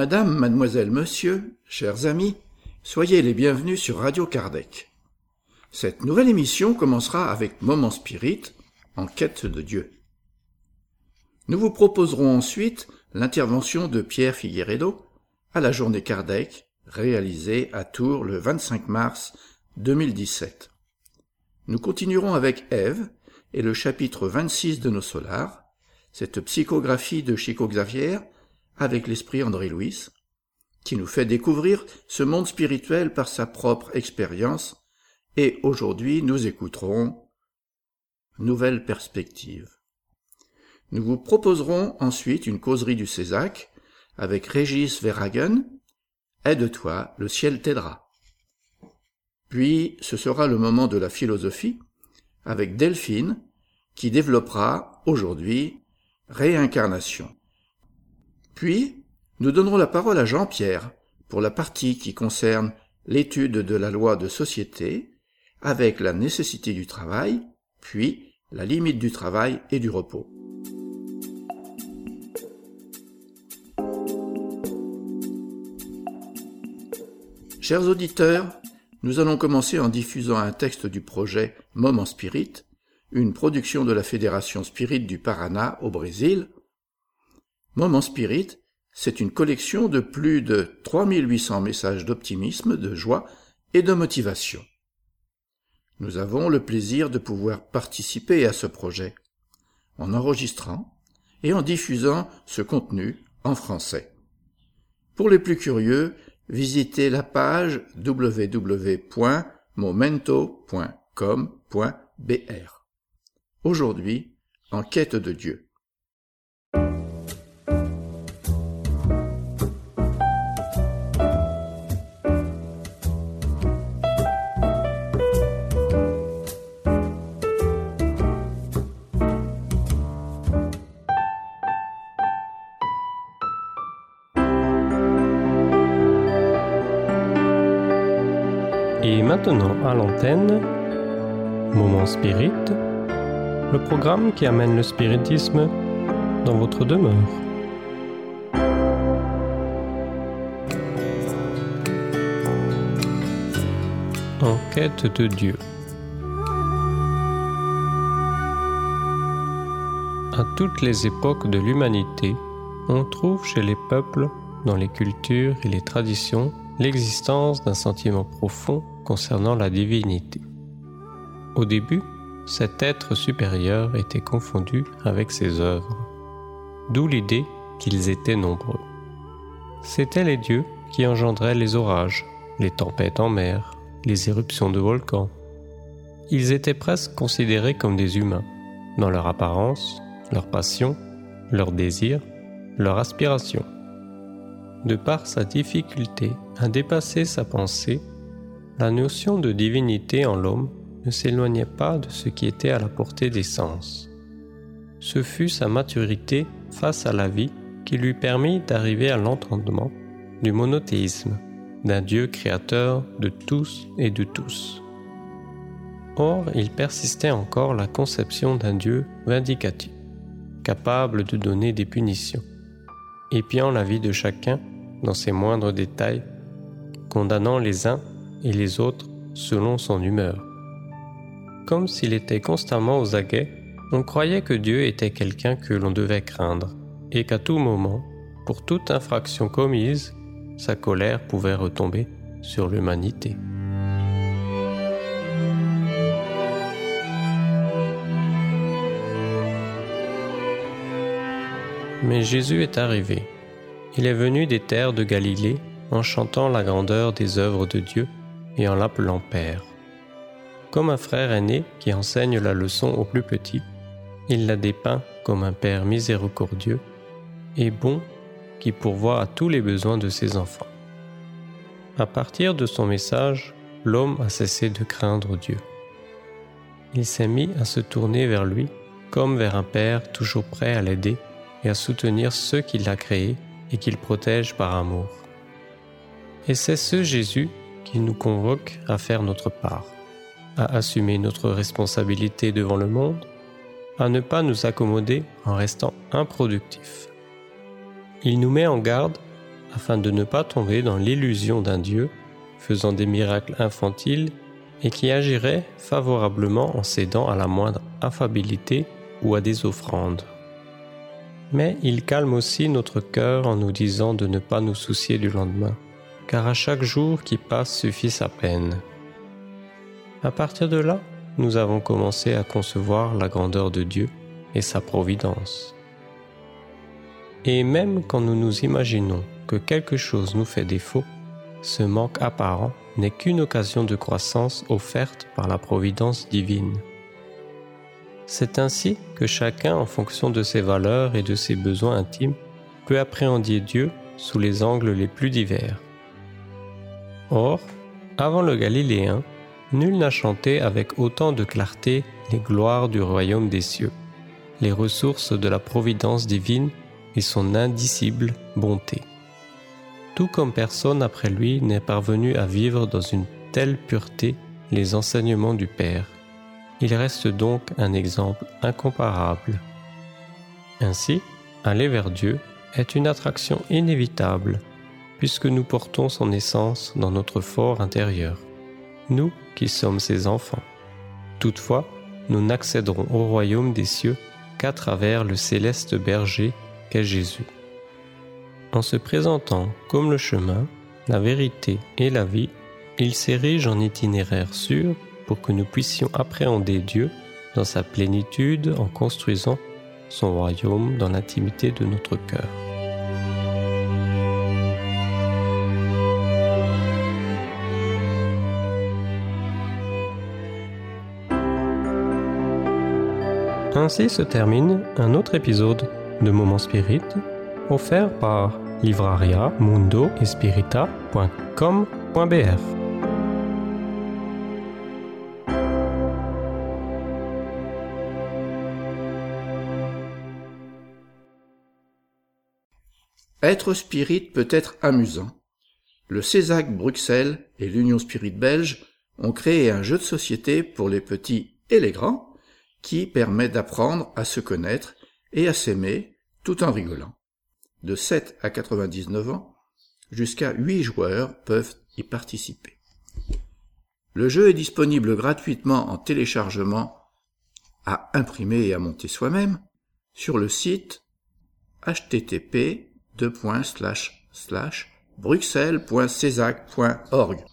Madame, mademoiselle, monsieur, chers amis, soyez les bienvenus sur Radio Kardec. Cette nouvelle émission commencera avec Moment Spirit, en quête de Dieu. Nous vous proposerons ensuite l'intervention de Pierre Figueredo à la journée Kardec, réalisée à Tours le 25 mars 2017. Nous continuerons avec Ève et le chapitre 26 de nos solars, cette psychographie de Chico Xavier avec l'esprit André Louis, qui nous fait découvrir ce monde spirituel par sa propre expérience, et aujourd'hui nous écouterons Nouvelle perspective. Nous vous proposerons ensuite une causerie du Césac avec Régis Verhagen, Aide-toi, le ciel t'aidera. Puis ce sera le moment de la philosophie avec Delphine qui développera aujourd'hui réincarnation. Puis nous donnerons la parole à Jean-Pierre pour la partie qui concerne l'étude de la loi de société avec la nécessité du travail, puis la limite du travail et du repos. Chers auditeurs, nous allons commencer en diffusant un texte du projet Moment Spirit, une production de la Fédération Spirit du Paraná au Brésil. Moment Spirit, c'est une collection de plus de 3800 messages d'optimisme, de joie et de motivation. Nous avons le plaisir de pouvoir participer à ce projet en enregistrant et en diffusant ce contenu en français. Pour les plus curieux, visitez la page www.momento.com.br. Aujourd'hui, en quête de Dieu. À l'antenne, Moment Spirit, le programme qui amène le spiritisme dans votre demeure. En quête de Dieu. À toutes les époques de l'humanité, on trouve chez les peuples, dans les cultures et les traditions, l'existence d'un sentiment profond concernant la divinité. Au début, cet être supérieur était confondu avec ses œuvres, d'où l'idée qu'ils étaient nombreux. C'étaient les dieux qui engendraient les orages, les tempêtes en mer, les éruptions de volcans. Ils étaient presque considérés comme des humains, dans leur apparence, leur passion, leurs désirs, leur aspiration. De par sa difficulté à dépasser sa pensée la notion de divinité en l'homme ne s'éloignait pas de ce qui était à la portée des sens. Ce fut sa maturité face à la vie qui lui permit d'arriver à l'entendement du monothéisme, d'un Dieu créateur de tous et de tous. Or, il persistait encore la conception d'un Dieu vindicatif, capable de donner des punitions, épiant la vie de chacun dans ses moindres détails, condamnant les uns et les autres selon son humeur. Comme s'il était constamment aux aguets, on croyait que Dieu était quelqu'un que l'on devait craindre, et qu'à tout moment, pour toute infraction commise, sa colère pouvait retomber sur l'humanité. Mais Jésus est arrivé. Il est venu des terres de Galilée en chantant la grandeur des œuvres de Dieu et en l'appelant Père. Comme un frère aîné qui enseigne la leçon aux plus petits, il l'a dépeint comme un Père miséricordieux et bon qui pourvoit à tous les besoins de ses enfants. À partir de son message, l'homme a cessé de craindre Dieu. Il s'est mis à se tourner vers lui comme vers un Père toujours prêt à l'aider et à soutenir ceux qu'il a créés et qu'il protège par amour. Et c'est ce Jésus qui nous convoque à faire notre part, à assumer notre responsabilité devant le monde, à ne pas nous accommoder en restant improductifs. Il nous met en garde afin de ne pas tomber dans l'illusion d'un Dieu faisant des miracles infantiles et qui agirait favorablement en cédant à la moindre affabilité ou à des offrandes. Mais il calme aussi notre cœur en nous disant de ne pas nous soucier du lendemain, car à chaque jour qui passe suffit sa peine. À partir de là, nous avons commencé à concevoir la grandeur de Dieu et sa providence. Et même quand nous nous imaginons que quelque chose nous fait défaut, ce manque apparent n'est qu'une occasion de croissance offerte par la providence divine. C'est ainsi que chacun, en fonction de ses valeurs et de ses besoins intimes, peut appréhender Dieu sous les angles les plus divers. Or, avant le Galiléen, nul n'a chanté avec autant de clarté les gloires du royaume des cieux, les ressources de la providence divine et son indicible bonté tout comme personne après lui n'est parvenu à vivre dans une telle pureté les enseignements du Père. Il reste donc un exemple incomparable. Ainsi, aller vers Dieu est une attraction inévitable, puisque nous portons son essence dans notre fort intérieur, nous qui sommes ses enfants. Toutefois, nous n'accéderons au royaume des cieux qu'à travers le céleste berger qu'est Jésus. En se présentant comme le chemin, la vérité et la vie, il s'érige en itinéraire sûr pour que nous puissions appréhender Dieu dans sa plénitude en construisant son royaume dans l'intimité de notre cœur. Ainsi se termine un autre épisode de Moment Spirit offert par livraria mundo Être spirit peut être amusant. Le CESAC Bruxelles et l'Union Spirit belge ont créé un jeu de société pour les petits et les grands qui permet d'apprendre à se connaître et à s'aimer tout en rigolant de 7 à 99 ans, jusqu'à 8 joueurs peuvent y participer. Le jeu est disponible gratuitement en téléchargement à imprimer et à monter soi-même sur le site http bruxelles.cesac.org.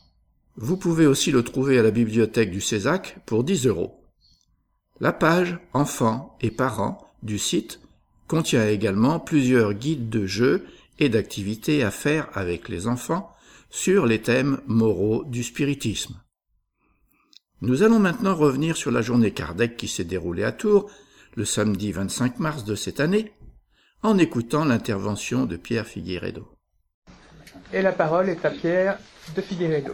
Vous pouvez aussi le trouver à la bibliothèque du CESAC pour 10 euros. La page Enfants et parents du site contient également plusieurs guides de jeux et d'activités à faire avec les enfants sur les thèmes moraux du spiritisme. Nous allons maintenant revenir sur la journée Kardec qui s'est déroulée à Tours le samedi 25 mars de cette année en écoutant l'intervention de Pierre Figueredo. Et la parole est à Pierre de Figueredo.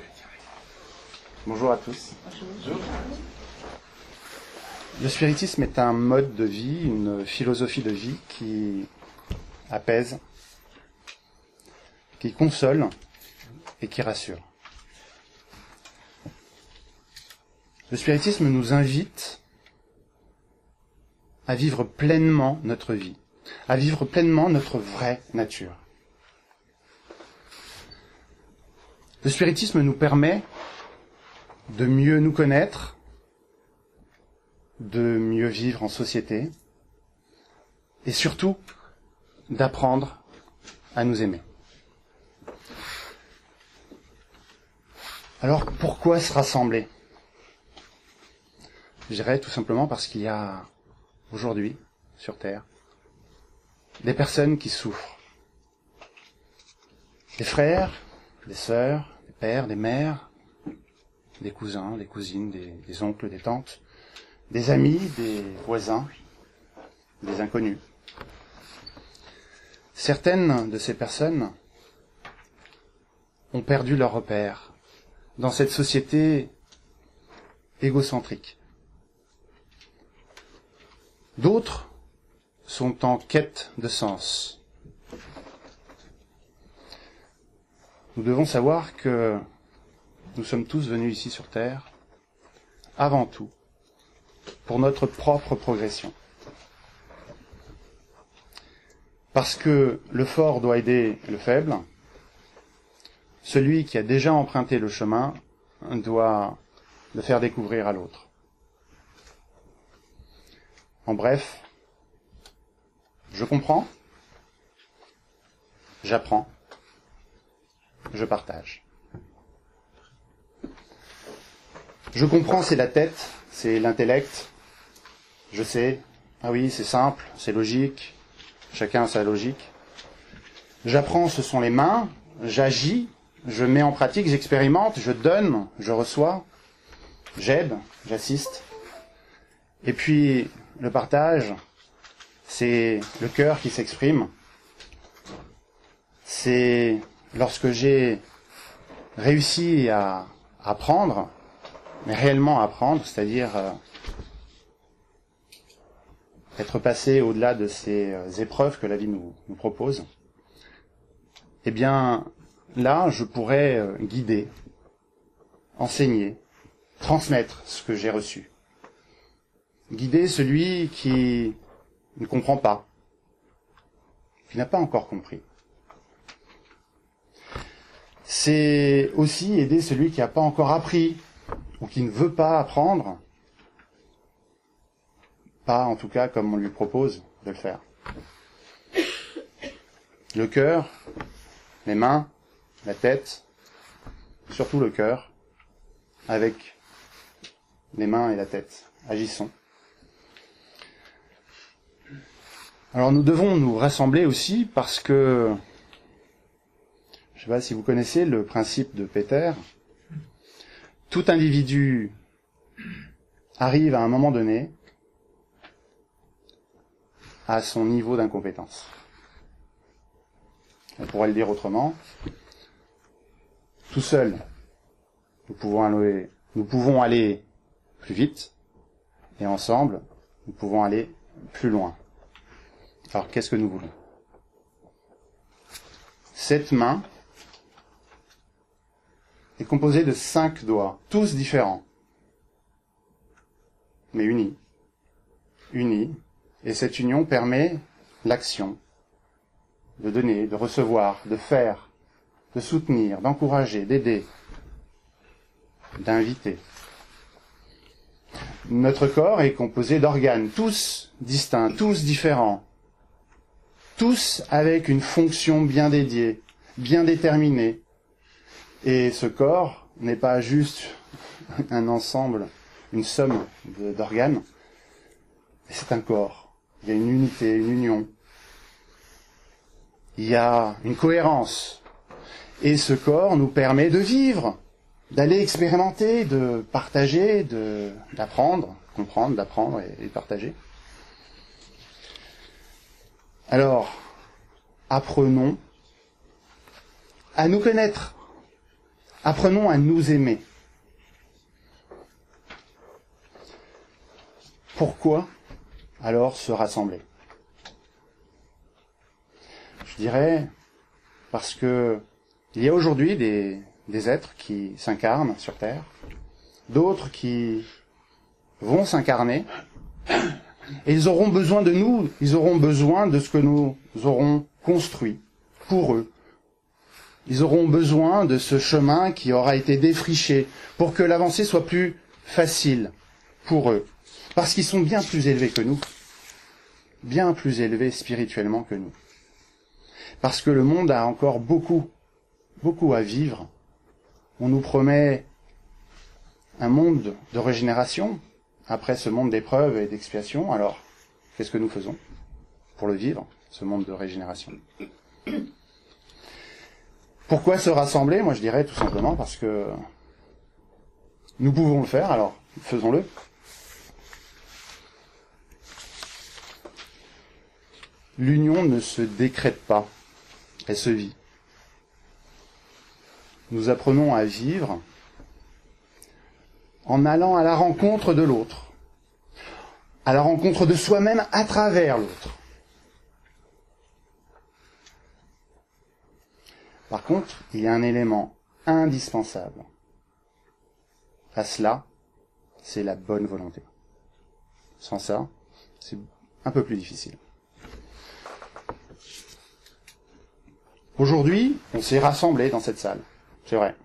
Bonjour à tous. Bonjour. Le spiritisme est un mode de vie, une philosophie de vie qui apaise, qui console et qui rassure. Le spiritisme nous invite à vivre pleinement notre vie, à vivre pleinement notre vraie nature. Le spiritisme nous permet de mieux nous connaître, de mieux vivre en société et surtout d'apprendre à nous aimer. Alors pourquoi se rassembler? Je dirais tout simplement parce qu'il y a aujourd'hui sur Terre des personnes qui souffrent. Des frères, des sœurs, des pères, des mères, des cousins, des cousines, des, oncles, des tantes, des amis, des voisins, des inconnus. Certaines de ces personnes ont perdu leur repère dans cette société égocentrique. D'autres sont en quête de sens. Nous devons savoir que nous sommes tous venus ici sur Terre avant tout pour notre propre progression. Parce que le fort doit aider le faible, celui qui a déjà emprunté le chemin doit le faire découvrir à l'autre. En bref, je comprends, j'apprends, je partage. Je comprends, c'est la tête, c'est l'intellect. Je sais, ah oui, c'est simple, c'est logique, chacun a sa logique. J'apprends, ce sont les mains, j'agis, je mets en pratique, j'expérimente, je donne, je reçois, j'aide, j'assiste. Et puis, le partage, c'est le cœur qui s'exprime. C'est lorsque j'ai réussi à apprendre, mais réellement apprendre, c'est-à-dire euh, être passé au-delà de ces euh, épreuves que la vie nous, propose, eh bien, là, je pourrais euh, guider, enseigner, transmettre ce que j'ai reçu. Guider celui qui ne comprend pas, qui n'a pas encore compris. C'est aussi aider celui qui n'a pas encore appris ou qui ne veut pas apprendre, pas en tout cas comme on lui propose de le faire. Le cœur, les mains, la tête, surtout le cœur, avec les mains et la tête. Agissons. Alors nous devons nous rassembler aussi parce que, je ne sais pas si vous connaissez le principe de Peter, tout individu arrive à un moment donné à son niveau d'incompétence. On pourrait le dire autrement. Tout seul, nous pouvons aller, nous pouvons aller plus vite, et ensemble, nous pouvons aller plus loin. Alors, qu'est-ce que nous voulons? Cette main est composée de cinq doigts, tous différents, mais unis. Unis, et cette union permet l'action, de donner, de recevoir, de faire, de soutenir, d'encourager, d'aider, d'inviter. Notre corps est composé d'organes, tous distincts, tous différents, tous avec une fonction bien dédiée, bien déterminée. Et ce corps n'est pas juste un ensemble, une somme d'organes, c'est un corps. Il y a une unité, une union. Il y a une cohérence. Et ce corps nous permet de vivre, d'aller expérimenter, de partager, d'apprendre, comprendre, d'apprendre et, et de partager. Alors, apprenons à nous connaître. Apprenons à nous aimer. Pourquoi? Alors se rassembler Je dirais parce que il y a aujourd'hui des, des êtres qui s'incarnent sur Terre, d'autres qui vont s'incarner, et ils auront besoin de nous, ils auront besoin de ce que nous aurons construit pour eux. Ils auront besoin de ce chemin qui aura été défriché pour que l'avancée soit plus facile pour eux. Parce qu'ils sont bien plus élevés que nous, bien plus élevés spirituellement que nous. Parce que le monde a encore beaucoup, beaucoup à vivre. On nous promet un monde de régénération, après ce monde d'épreuves et d'expiation, alors qu'est-ce que nous faisons pour le vivre, ce monde de régénération? Pourquoi se rassembler? Moi je dirais tout simplement parce que nous pouvons le faire, alors faisons-le. L'union ne se décrète pas, elle se vit. Nous apprenons à vivre en allant à la rencontre de l'autre, à la rencontre de soi-même à travers l'autre. Par contre, il y a un élément indispensable. À cela, c'est la bonne volonté. Sans ça, c'est un peu plus difficile. Aujourd'hui, on s'est rassemblés dans cette salle. c'est vrai.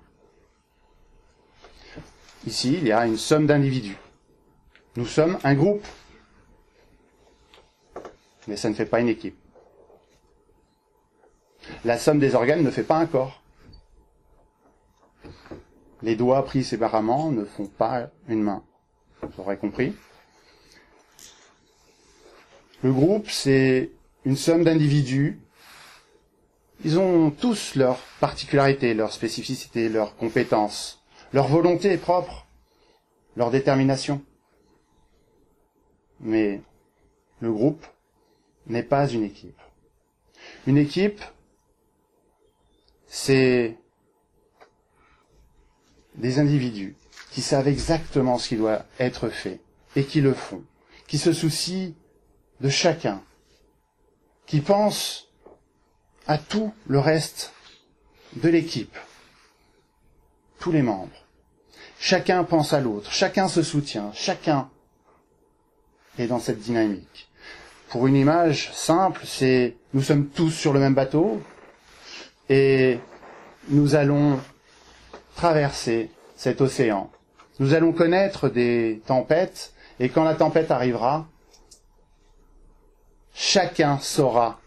Ici, il y a une somme d'individus. Nous sommes un groupe. Mais ça ne fait pas une équipe. La somme des organes ne fait pas un corps. Les doigts pris séparément ne font pas une main. Vous aurez compris. Le groupe, c'est une somme d'individus. Ils ont tous leurs particularités, leurs spécificités, leurs compétences, leur volonté propre, leur détermination. Mais le groupe n'est pas une équipe. Une équipe, c'est des individus qui savent exactement ce qui doit être fait et qui le font, qui se soucient de chacun, qui pensent à tout le reste de l'équipe, tous les membres. Chacun pense à l'autre, chacun se soutient, chacun est dans cette dynamique. Pour une image simple, c'est nous sommes tous sur le même bateau et nous allons traverser cet océan. Nous allons connaître des tempêtes et quand la tempête arrivera, chacun saura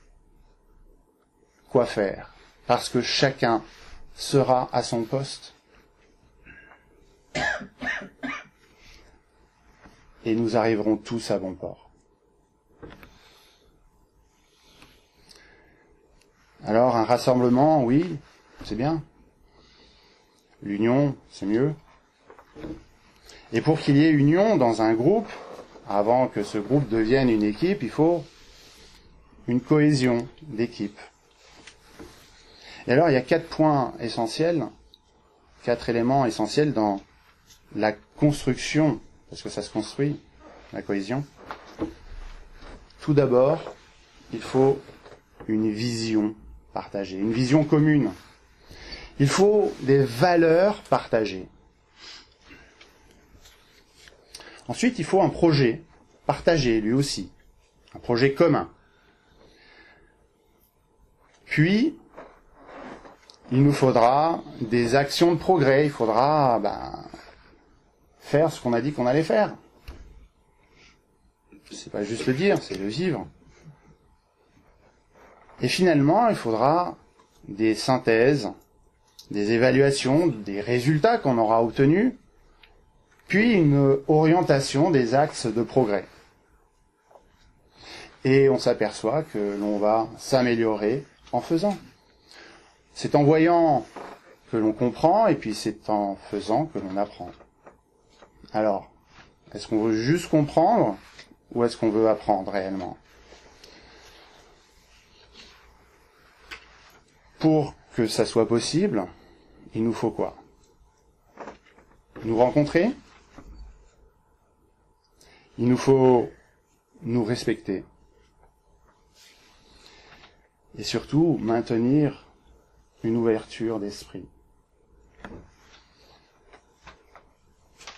quoi faire parce que chacun sera à son poste. Et nous arriverons tous à bon port. Alors un rassemblement, oui, c'est bien. L'union, c'est mieux. Et pour qu'il y ait union dans un groupe, avant que ce groupe devienne une équipe, il faut une cohésion d'équipe. Et alors, il y a quatre points essentiels, quatre éléments essentiels dans la construction, parce que ça se construit, la cohésion. Tout d'abord, il faut une vision partagée, une vision commune. Il faut des valeurs partagées. Ensuite, il faut un projet partagé, lui aussi, un projet commun. Puis, il nous faudra des actions de progrès, il faudra ben, faire ce qu'on a dit qu'on allait faire. C'est pas juste le dire, c'est le vivre. Et finalement, il faudra des synthèses, des évaluations, des résultats qu'on aura obtenus, puis une orientation des axes de progrès. Et on s'aperçoit que l'on va s'améliorer en faisant. C'est en voyant que l'on comprend et puis c'est en faisant que l'on apprend. Alors, est-ce qu'on veut juste comprendre ou est-ce qu'on veut apprendre réellement? Pour que ça soit possible, il nous faut quoi? Nous rencontrer? Il nous faut nous respecter. Et surtout, maintenir une ouverture d'esprit.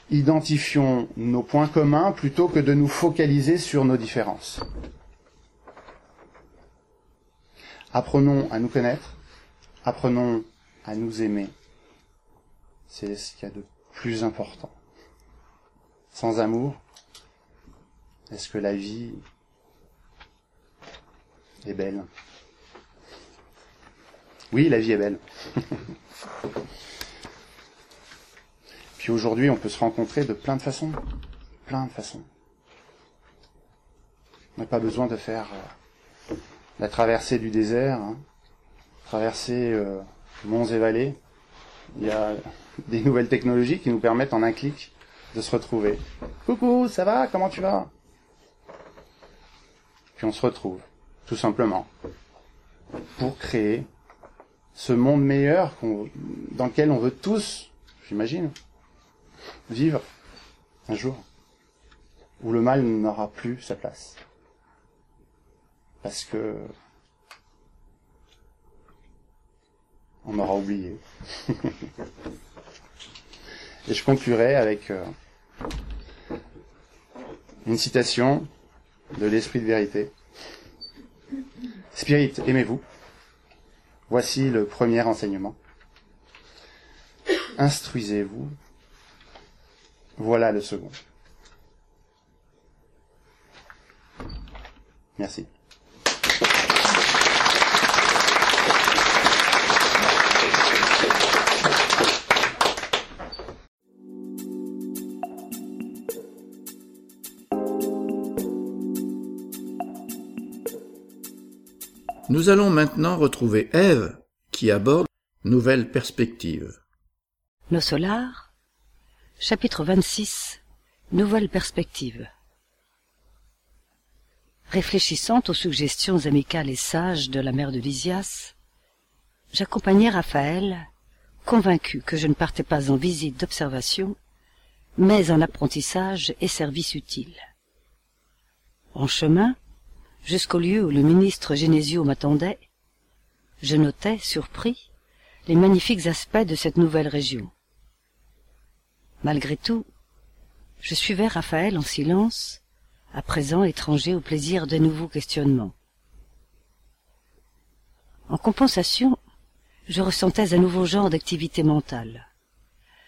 Identifions nos points communs plutôt que de nous focaliser sur nos différences. Apprenons à nous connaître, apprenons à nous aimer. C'est ce qu'il y a de plus important. Sans amour, est-ce que la vie est belle? Oui, la vie est belle. Puis aujourd'hui, on peut se rencontrer de plein de façons. Plein de façons. On n'a pas besoin de faire euh, la traversée du désert, hein, traverser euh, monts et vallées. Il y a des nouvelles technologies qui nous permettent en un clic de se retrouver. Coucou, ça va? Comment tu vas? Puis on se retrouve, tout simplement, pour créer ce monde meilleur dans lequel on veut tous, j'imagine, vivre un jour, où le mal n'aura plus sa place. Parce que on aura oublié. Et je conclurai avec euh, une citation de l'Esprit de vérité. Spirit, aimez-vous. Voici le premier enseignement. instruisez-vous. Voilà le second. Merci. Nous allons maintenant retrouver Ève qui aborde Nouvelle perspective. Nos solars, chapitre 26, Nouvelle perspective. Réfléchissant aux suggestions amicales et sages de la mère de Lysias, j'accompagnai Raphaël, convaincu que je ne partais pas en visite d'observation, mais en apprentissage et service utile. En chemin, jusqu'au lieu où le ministre Genesio m'attendait, je notais, surpris, les magnifiques aspects de cette nouvelle région. Malgré tout, je suivais Raphaël en silence, à présent étranger au plaisir de nouveaux questionnements. En compensation, je ressentais un nouveau genre d'activité mentale.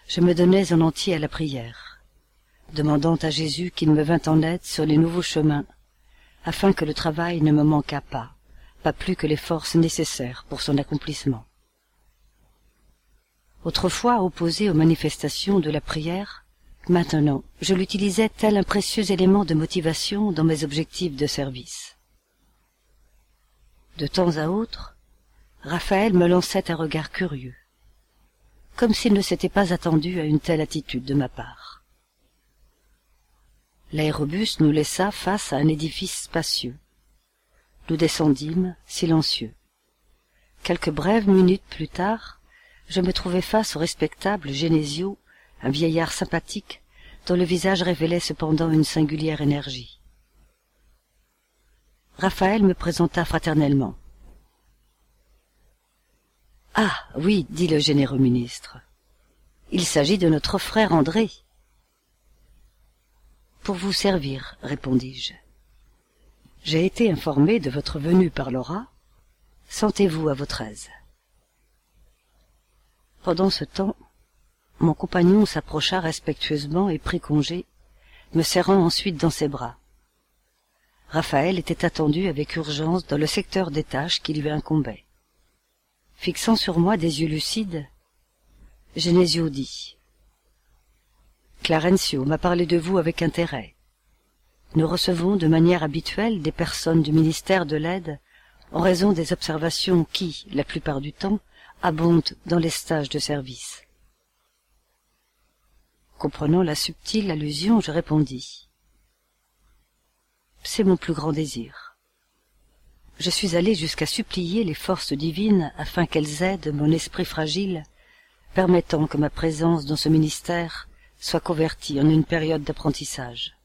Je me donnais en entier à la prière, demandant à Jésus qu'il me vînt en aide sur les nouveaux chemins afin que le travail ne me manquât pas, pas plus que les forces nécessaires pour son accomplissement. Autrefois opposé aux manifestations de la prière, maintenant je l'utilisais tel un précieux élément de motivation dans mes objectifs de service. De temps à autre, Raphaël me lançait un regard curieux, comme s'il ne s'était pas attendu à une telle attitude de ma part. L'aérobus nous laissa face à un édifice spacieux. Nous descendîmes, silencieux. Quelques brèves minutes plus tard, je me trouvai face au respectable Genesio, un vieillard sympathique, dont le visage révélait cependant une singulière énergie. Raphaël me présenta fraternellement. Ah, oui, dit le généreux ministre. Il s'agit de notre frère André. Pour vous servir, répondis-je. J'ai été informé de votre venue par Laura. Sentez-vous à votre aise. Pendant ce temps, mon compagnon s'approcha respectueusement et prit congé, me serrant ensuite dans ses bras. Raphaël était attendu avec urgence dans le secteur des tâches qui lui incombaient. Fixant sur moi des yeux lucides, Genesio dit Clarencio m'a parlé de vous avec intérêt. Nous recevons de manière habituelle des personnes du ministère de l'aide en raison des observations qui, la plupart du temps, abondent dans les stages de service. Comprenant la subtile allusion, je répondis. C'est mon plus grand désir. Je suis allé jusqu'à supplier les forces divines afin qu'elles aident mon esprit fragile, permettant que ma présence dans ce ministère soit converti en une période d'apprentissage.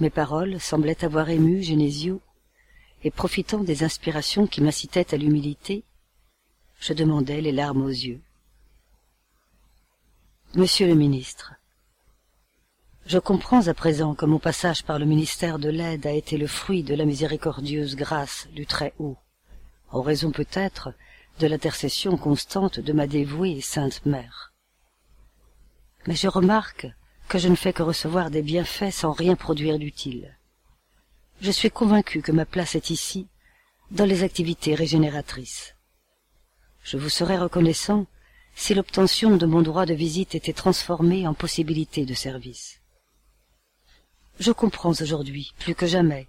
Mes paroles semblaient avoir ému Genesio, et profitant des inspirations qui m'incitaient à l'humilité, je demandai les larmes aux yeux. Monsieur le ministre, je comprends à présent que mon passage par le ministère de l'aide a été le fruit de la miséricordieuse grâce du Très-Haut, en raison peut-être de l'intercession constante de ma dévouée et sainte mère mais je remarque que je ne fais que recevoir des bienfaits sans rien produire d'utile. Je suis convaincu que ma place est ici, dans les activités régénératrices. Je vous serais reconnaissant si l'obtention de mon droit de visite était transformée en possibilité de service. Je comprends aujourd'hui, plus que jamais,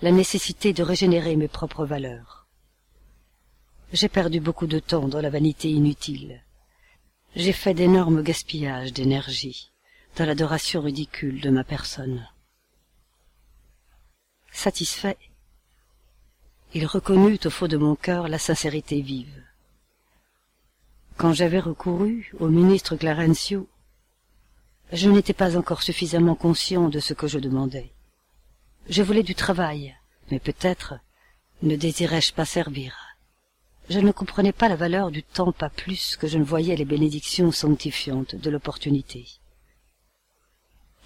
la nécessité de régénérer mes propres valeurs. J'ai perdu beaucoup de temps dans la vanité inutile, j'ai fait d'énormes gaspillages d'énergie dans l'adoration ridicule de ma personne. Satisfait, il reconnut au fond de mon cœur la sincérité vive. Quand j'avais recouru au ministre Clarencio, je n'étais pas encore suffisamment conscient de ce que je demandais. Je voulais du travail, mais peut-être ne désirais-je pas servir. Je ne comprenais pas la valeur du temps pas plus que je ne voyais les bénédictions sanctifiantes de l'opportunité.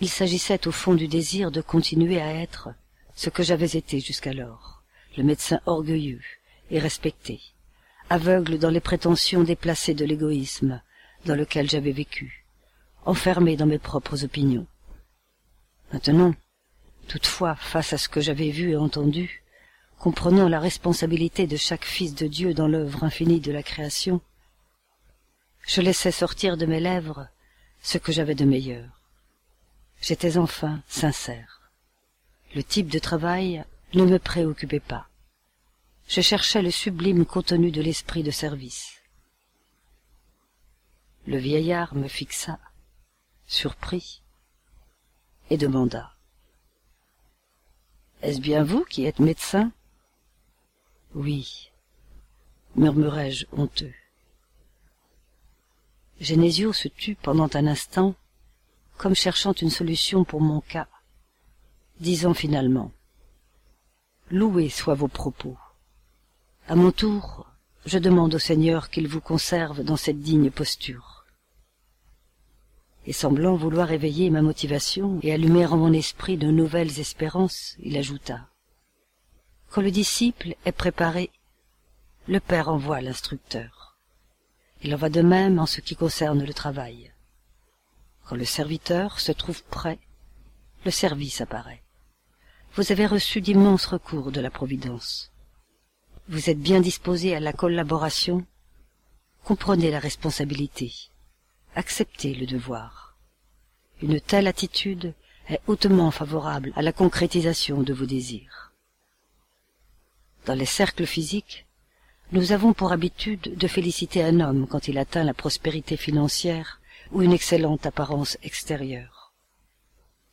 Il s'agissait au fond du désir de continuer à être ce que j'avais été jusqu'alors, le médecin orgueilleux et respecté, aveugle dans les prétentions déplacées de l'égoïsme, dans lequel j'avais vécu, enfermé dans mes propres opinions. Maintenant, toutefois, face à ce que j'avais vu et entendu, comprenant la responsabilité de chaque fils de Dieu dans l'œuvre infinie de la création, je laissais sortir de mes lèvres ce que j'avais de meilleur. J'étais enfin sincère. Le type de travail ne me préoccupait pas. Je cherchais le sublime contenu de l'esprit de service. Le vieillard me fixa, surpris, et demanda. Est-ce bien vous qui êtes médecin? Oui, murmurai-je honteux. Genesio se tut pendant un instant, comme cherchant une solution pour mon cas, disant finalement Loués soient vos propos. À mon tour, je demande au Seigneur qu'il vous conserve dans cette digne posture. Et semblant vouloir éveiller ma motivation et allumer en mon esprit de nouvelles espérances, il ajouta Quand le disciple est préparé, le Père envoie l'instructeur. Il en va de même en ce qui concerne le travail. Quand le serviteur se trouve prêt, le service apparaît. Vous avez reçu d'immenses recours de la Providence. Vous êtes bien disposé à la collaboration. Comprenez la responsabilité. Acceptez le devoir. Une telle attitude est hautement favorable à la concrétisation de vos désirs. Dans les cercles physiques, nous avons pour habitude de féliciter un homme quand il atteint la prospérité financière ou une excellente apparence extérieure.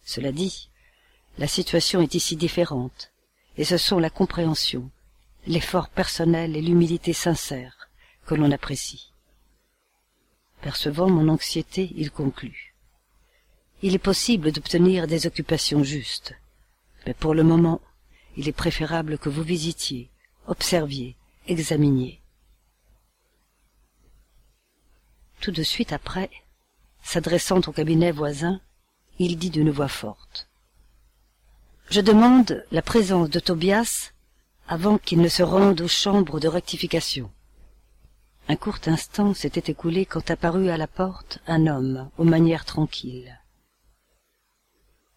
Cela dit, la situation est ici différente, et ce sont la compréhension, l'effort personnel et l'humilité sincère que l'on apprécie. Percevant mon anxiété, il conclut. Il est possible d'obtenir des occupations justes, mais pour le moment, il est préférable que vous visitiez, observiez, examiniez. Tout de suite après, s'adressant au cabinet voisin, il dit d'une voix forte. Je demande la présence de Tobias avant qu'il ne se rende aux chambres de rectification. Un court instant s'était écoulé quand apparut à la porte un homme aux manières tranquilles.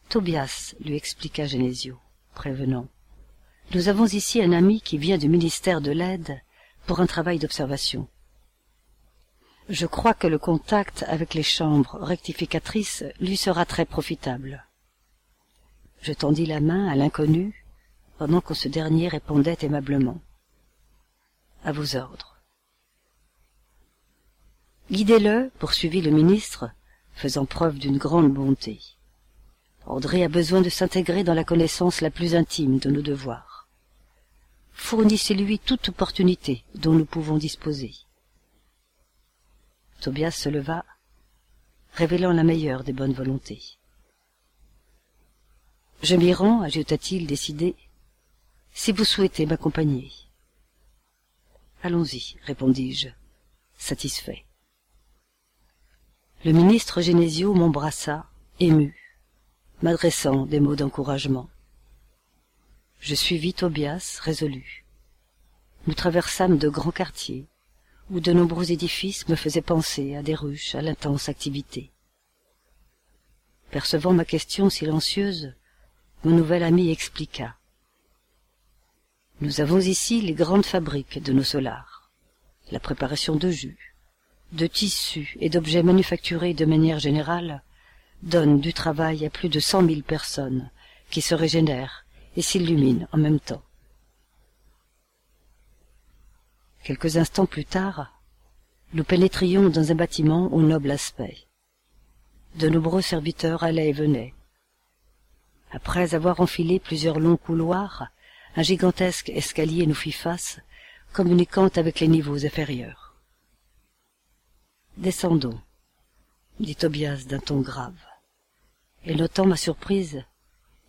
Tobias, lui expliqua Genesio, prévenant. Nous avons ici un ami qui vient du ministère de l'aide pour un travail d'observation. Je crois que le contact avec les chambres rectificatrices lui sera très profitable. Je tendis la main à l'inconnu pendant que ce dernier répondait aimablement. À vos ordres. Guidez-le, poursuivit le ministre, faisant preuve d'une grande bonté. André a besoin de s'intégrer dans la connaissance la plus intime de nos devoirs. Fournissez-lui toute opportunité dont nous pouvons disposer. Tobias se leva, révélant la meilleure des bonnes volontés. Je m'y rends, ajouta-t-il décidé, si vous souhaitez m'accompagner. Allons-y, répondis-je, satisfait. Le ministre Genesio m'embrassa, ému, m'adressant des mots d'encouragement. Je suivis Tobias, résolu. Nous traversâmes de grands quartiers, où de nombreux édifices me faisaient penser à des ruches à l'intense activité. Percevant ma question silencieuse, mon nouvel ami expliqua. Nous avons ici les grandes fabriques de nos solars, la préparation de jus, de tissus et d'objets manufacturés de manière générale donne du travail à plus de cent mille personnes qui se régénèrent et s'illuminent en même temps. Quelques instants plus tard, nous pénétrions dans un bâtiment au noble aspect. De nombreux serviteurs allaient et venaient. Après avoir enfilé plusieurs longs couloirs, un gigantesque escalier nous fit face, communiquant avec les niveaux inférieurs. Descendons, dit Tobias d'un ton grave. Et notant ma surprise,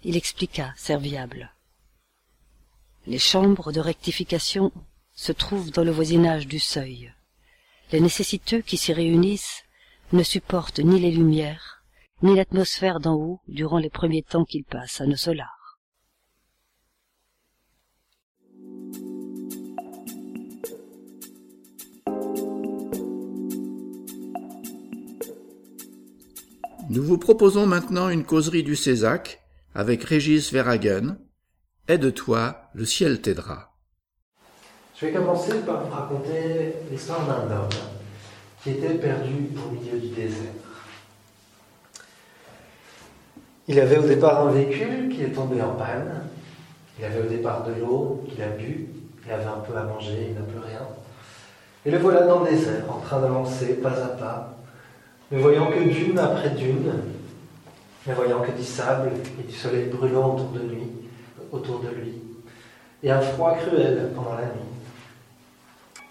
il expliqua, serviable. Les chambres de rectification se trouvent dans le voisinage du seuil. Les nécessiteux qui s'y réunissent ne supportent ni les lumières, ni l'atmosphère d'en haut durant les premiers temps qu'ils passent à nos solars. Nous vous proposons maintenant une causerie du Césac avec Régis Verhagen. Aide-toi, le ciel t'aidera. Je vais commencer par vous raconter l'histoire d'un homme qui était perdu au milieu du désert. Il avait au départ un véhicule qui est tombé en panne. Il avait au départ de l'eau qu'il a bu. Il avait un peu à manger, il n'a plus rien. Et le voilà dans le désert, en train d'avancer pas à pas, ne voyant que dune après dune, ne voyant que du sable et du soleil brûlant autour de lui, autour de lui, et un froid cruel pendant la nuit.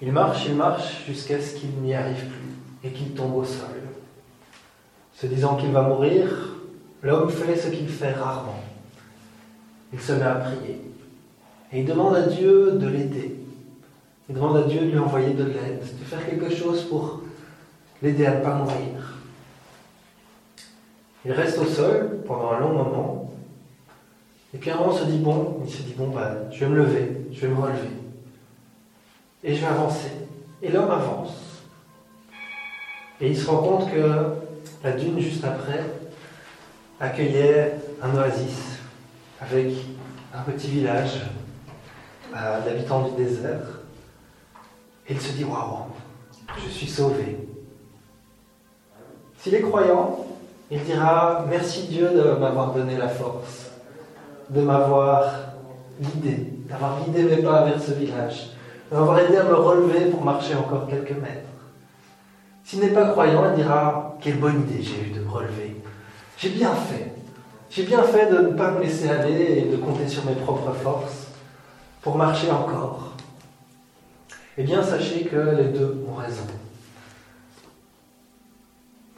Il marche, il marche jusqu'à ce qu'il n'y arrive plus et qu'il tombe au sol. Se disant qu'il va mourir, l'homme fait ce qu'il fait rarement. Il se met à prier et il demande à Dieu de l'aider. Il demande à Dieu de lui envoyer de l'aide, de faire quelque chose pour l'aider à ne pas mourir. Il reste au sol pendant un long moment. Et puis un moment, on se dit bon, il se dit bon, bah, je vais me lever, je vais me relever. Et je vais avancer. Et l'homme avance. Et il se rend compte que la dune juste après accueillait un oasis avec un petit village euh, d'habitants du désert. Et il se dit waouh, je suis sauvé. S'il est croyant, il dira merci Dieu de m'avoir donné la force, de m'avoir guidé, d'avoir guidé mes pas vers ce village, de m'avoir aidé à me relever pour marcher encore quelques mètres. S'il n'est pas croyant, il dira quelle bonne idée j'ai eu de me relever. J'ai bien fait. J'ai bien fait de ne pas me laisser aller et de compter sur mes propres forces pour marcher encore. Eh bien, sachez que les deux ont raison.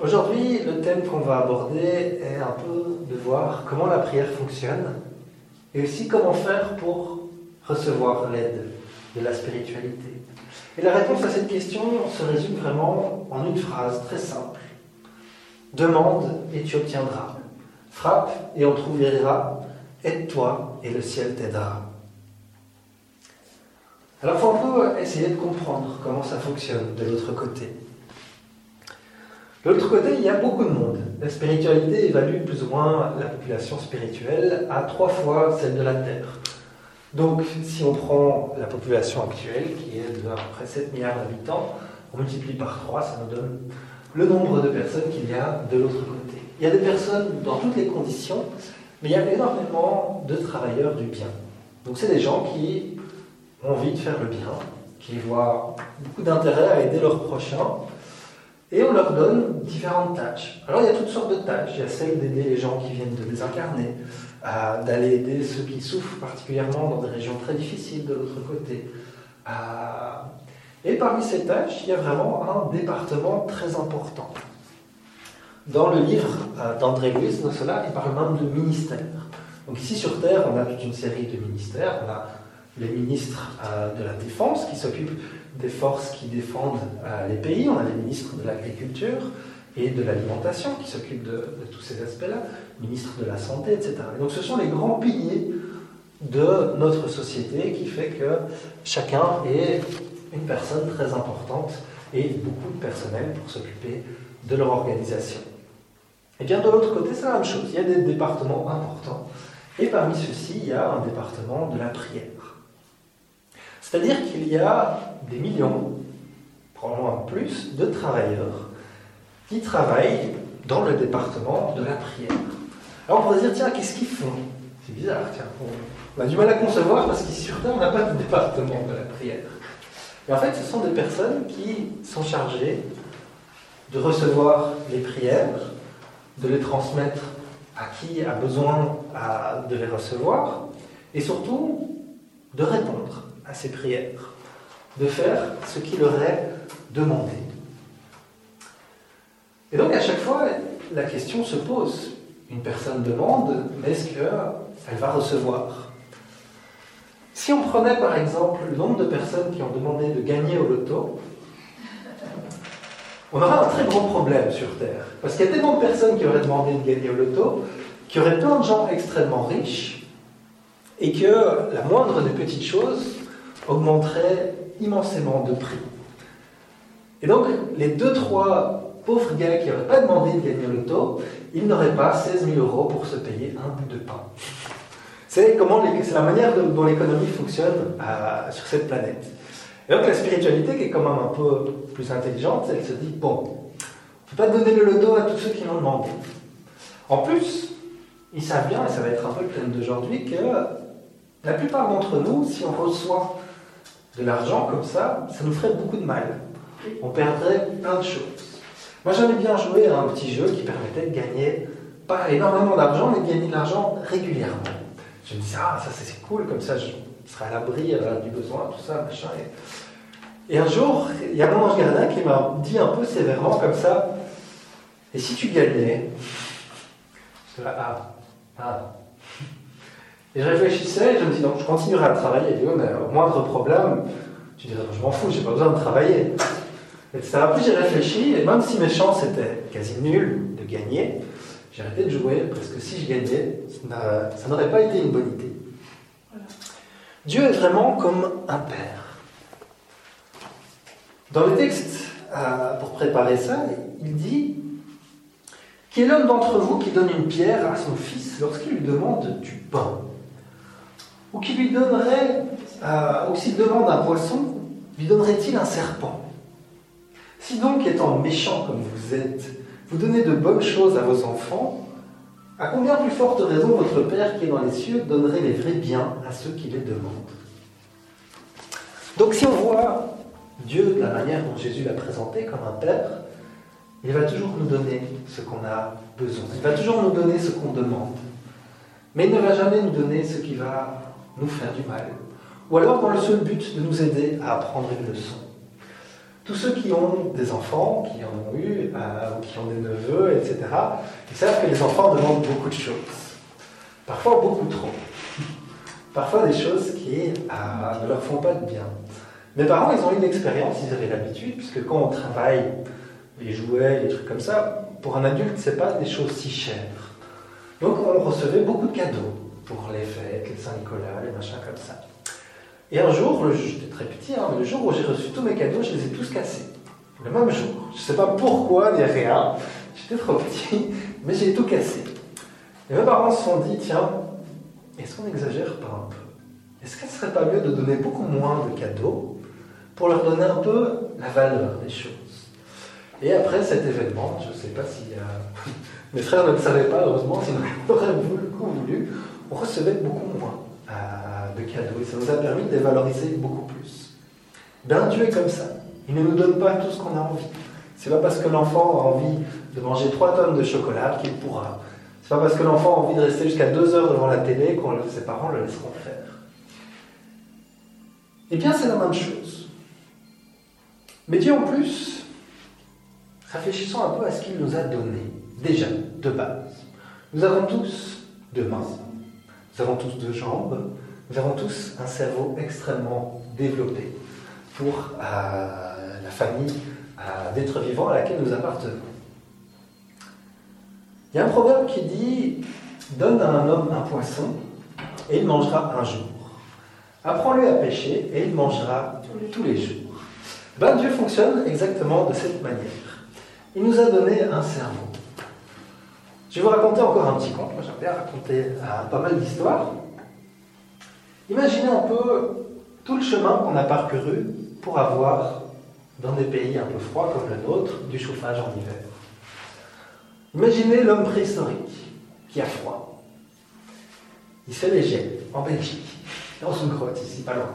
Aujourd'hui, le thème qu'on va aborder est un peu de voir comment la prière fonctionne et aussi comment faire pour recevoir l'aide de la spiritualité. Et la réponse à cette question se résume vraiment en une phrase très simple. Demande et tu obtiendras. Frappe et on trouvera. Aide-toi et le ciel t'aidera. Alors il faut un peu essayer de comprendre comment ça fonctionne de l'autre côté. De l'autre côté, il y a beaucoup de monde. La spiritualité évalue plus ou moins la population spirituelle à trois fois celle de la Terre. Donc, si on prend la population actuelle, qui est de à peu près 7 milliards d'habitants, on multiplie par 3, ça nous donne le nombre de personnes qu'il y a de l'autre côté. Il y a des personnes dans toutes les conditions, mais il y a énormément de travailleurs du bien. Donc, c'est des gens qui ont envie de faire le bien, qui voient beaucoup d'intérêt à aider leurs prochains, et on leur donne différentes tâches. Alors il y a toutes sortes de tâches. Il y a celle d'aider les gens qui viennent de désincarner, d'aller aider ceux qui souffrent particulièrement dans des régions très difficiles de l'autre côté. et parmi ces tâches, il y a vraiment un département très important. Dans le livre euh, d'André Luis Nossola, il parle même de ministère. Donc ici sur Terre, on a toute une série de ministères. On a les ministres euh, de la Défense qui s'occupent des forces qui défendent euh, les pays. On a les ministres de l'Agriculture et de l'Alimentation qui s'occupent de, tous ces aspects-là, ministre de la Santé, etc. donc ce sont les grands piliers de notre société qui fait que chacun est une personne très importante et beaucoup de personnel pour s'occuper de leur organisation. Et bien de l'autre côté, c'est la même chose. Il y a des départements importants. Et parmi ceux-ci, il y a un département de la prière. C'est-à-dire qu'il y a des millions, probablement plus, de travailleurs qui travaillent dans le département de la prière. Alors on pourrait se dire, tiens, qu'est-ce qu'ils font? C'est bizarre, tiens. On a du mal à concevoir parce qu'ici sur Terre, on n'a pas de département de la prière. Mais en fait, ce sont des personnes qui sont chargées de recevoir les prières, de les transmettre à qui a besoin de les recevoir, et surtout de répondre à ces prières, de faire ce qui leur est demandé. Et donc à chaque fois, la question se pose. Une personne demande, mais est-ce qu'elle va recevoir? Si on prenait par exemple le nombre de personnes qui ont demandé de gagner au loto, on aurait un très gros problème sur Terre. Parce qu'il y a tellement de personnes qui auraient demandé de gagner au loto, qu'il y aurait plein de gens extrêmement riches, et que la moindre des petites choses augmenterait immensément de prix. Et donc, les deux, trois pauvre gars qui n'aurait pas demandé de gagner le loto, il n'aurait pas 16 000 euros pour se payer un bout de pain. C'est la manière dont l'économie fonctionne euh, sur cette planète. Et donc la spiritualité, qui est quand même un peu plus intelligente, elle se dit bon, on ne peut pas donner le loto à tous ceux qui l'ont demandé. En plus, ils savent bien, et ça va être un peu le thème d'aujourd'hui, que la plupart d'entre nous, si on reçoit de l'argent comme ça, ça nous ferait beaucoup de mal. On perdrait plein de choses. Moi, j'avais bien joué à un petit jeu qui permettait de gagner pas énormément d'argent, mais de gagner de l'argent régulièrement. Je me disais, ah, ça c'est cool, comme ça je serai à l'abri euh, du besoin, tout ça, machin. Et, un jour, il y a mon ange gardien qui m'a dit un peu sévèrement comme ça, et si tu gagnais? Je là, ah, ah. Et je réfléchissais, je me dis, donc je continuerai à travailler, et mais au moindre problème, je dirais, je m'en fous, j'ai pas besoin de travailler. Etc. Puis j'ai réfléchi, et même si mes chances étaient quasi nulles de gagner, j'ai arrêté de jouer parce que si je gagnais, ça n'aurait pas été une bonne idée. Dieu est vraiment comme un père. Dans le texte, euh, pour préparer ça, il dit Qui est l'homme d'entre vous qui donne une pierre à son fils lorsqu'il lui demande du pain Ou qui lui donnerait, euh, ou s'il demande un poisson, lui donnerait-il un serpent? Si donc, étant méchant comme vous êtes, vous donnez de bonnes choses à vos enfants, à combien plus forte raison votre Père qui est dans les cieux donnerait les vrais biens à ceux qui les demandent? Donc si on voit Dieu de la manière dont Jésus l'a présenté comme un Père, il va toujours nous donner ce qu'on a besoin. Il va toujours nous donner ce qu'on demande. Mais il ne va jamais nous donner ce qui va nous faire du mal. Ou alors dans le seul but de nous aider à apprendre une leçon. Tous ceux qui ont des enfants, qui en ont eu, euh, ou qui ont des neveux, etc., ils savent que les enfants demandent beaucoup de choses. Parfois beaucoup trop. Parfois des choses qui euh, ne leur font pas de bien. Mes parents, ils ont une expérience, ils avaient l'habitude, puisque quand on travaille les jouets, les trucs comme ça, pour un adulte, c'est pas des choses si chères. Donc on recevait beaucoup de cadeaux pour les fêtes, les Saint-Nicolas, les machins comme ça. Et un jour, j'étais très petit, hein, mais le jour où j'ai reçu tous mes cadeaux, je les ai tous cassés. Le même jour. Je ne sais pas pourquoi, ni rien. J'étais trop petit, mais j'ai tout cassé. Et mes parents se sont dit, tiens, est-ce qu'on n'exagère pas un peu? Est-ce qu'il ne serait pas mieux de donner beaucoup moins de cadeaux pour leur donner un peu la valeur des choses? Et après cet événement, je ne sais pas si euh, mes frères ne le savaient pas, heureusement, sinon ils auraient beaucoup voulu, recevait beaucoup moins. Euh, de cadeaux? Et ça nous a permis de les valoriser beaucoup plus. Ben, Dieu est comme ça. Il ne nous donne pas tout ce qu'on a envie. C'est pas parce que l'enfant a envie de manger 3 tonnes de chocolat qu'il pourra. C'est pas parce que l'enfant a envie de rester jusqu'à 2 heures devant la télé que ses parents le laisseront faire. Eh bien, c'est la même chose. Mais Dieu en plus, réfléchissons un peu à ce qu'il nous a donné, déjà, de base. Nous avons tous deux mains, nous avons tous deux jambes, nous avons tous un cerveau extrêmement développé pour euh, la famille euh, d'êtres vivants à laquelle nous appartenons. Il y a un proverbe qui dit Donne à un homme un poisson et il mangera un jour. Apprends-lui à pêcher et il mangera tous les jours. Ben, Dieu fonctionne exactement de cette manière. Il nous a donné un cerveau. Je vais vous raconter encore un petit conte. Moi, j'aime raconter euh, pas mal d'histoires. Imaginez un peu tout le chemin qu'on a parcouru pour avoir, dans des pays un peu froids comme le nôtre, du chauffage en hiver. Imaginez l'homme préhistorique qui a froid. Il se fait léger en Belgique, dans une grotte ici, pas loin.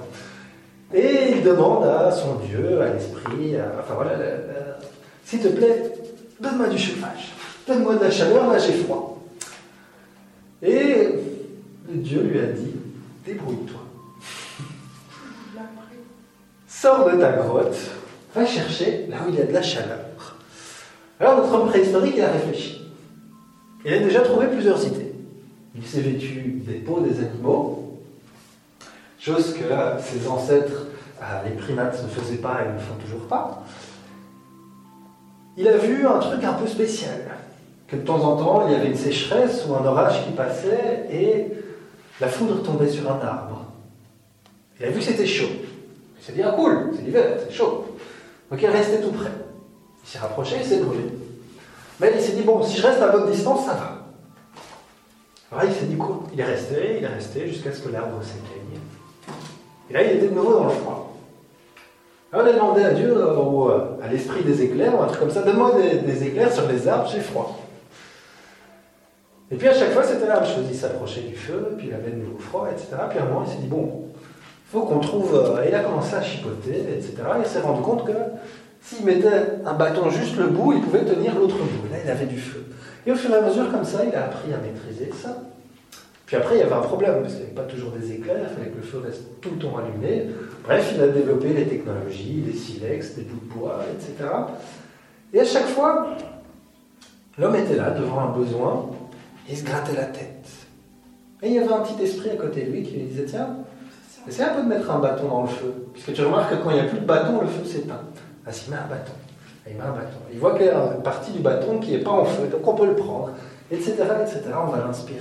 Et il demande à son Dieu, à l'esprit, enfin voilà, s'il te plaît, donne-moi du chauffage, donne-moi de la chaleur, là j'ai froid. Et Dieu lui a dit, débrouille-toi. Sors de ta grotte, va chercher là où il y a de la chaleur. Alors notre homme préhistorique, il a réfléchi. Il a déjà trouvé plusieurs idées. Il s'est vêtu des peaux des animaux, chose que ses ancêtres, euh, les primates, ne faisaient pas et ne font toujours pas. Il a vu un truc un peu spécial, de temps en temps, il y avait une sécheresse ou un orage qui passait et la foudre tombait sur un arbre. Il a vu que c'était chaud. Il s'est dit, ah cool, c'est l'hiver, c'est chaud. Donc il est resté tout près. Il s'est rapproché, il s'est brûlé. Mais il s'est dit, bon, si je reste à votre distance, ça va. Alors il s'est dit quoi Il est resté, il est resté jusqu'à ce que l'arbre s'éteigne. Et là, il était de nouveau dans le froid. Alors il a demandé à Dieu, euh, ou euh, à l'esprit des éclairs, ou un truc comme ça, donne-moi des, des éclairs sur les arbres, j'ai froid. Et puis à chaque fois, c'était la même chose. Il s'approchait du feu, puis il avait de nouveau froid, etc. Puis à un moment, il s'est dit, bon, faut qu'on trouve... euh, Et il a commencé à chipoter, etc. Et il s'est rendu compte que s'il mettait un bâton juste le bout, il pouvait tenir l'autre bout. Là, il avait du feu. Et au fur et à mesure, comme ça, il a appris à maîtriser ça. Puis après, il y avait un problème, parce qu'il n'y avait pas toujours des éclairs, il fallait que le feu reste tout le temps allumé. Bref, il a développé les technologies, des silex, des bouts de bois, etc. Et à chaque fois, l'homme était là, devant un besoin, il se grattait la tête. Et il y avait un petit esprit à côté de lui qui lui disait Tiens, essaie un peu de mettre un bâton dans le feu. Puisque tu remarques que quand il n'y a plus de bâton, le feu s'éteint. Ah, s'il met un bâton. Ah, Il met un bâton. Il voit qu'il y a une partie du bâton qui n'est pas en feu, donc on peut le prendre, etc. etc. On va l'inspirer.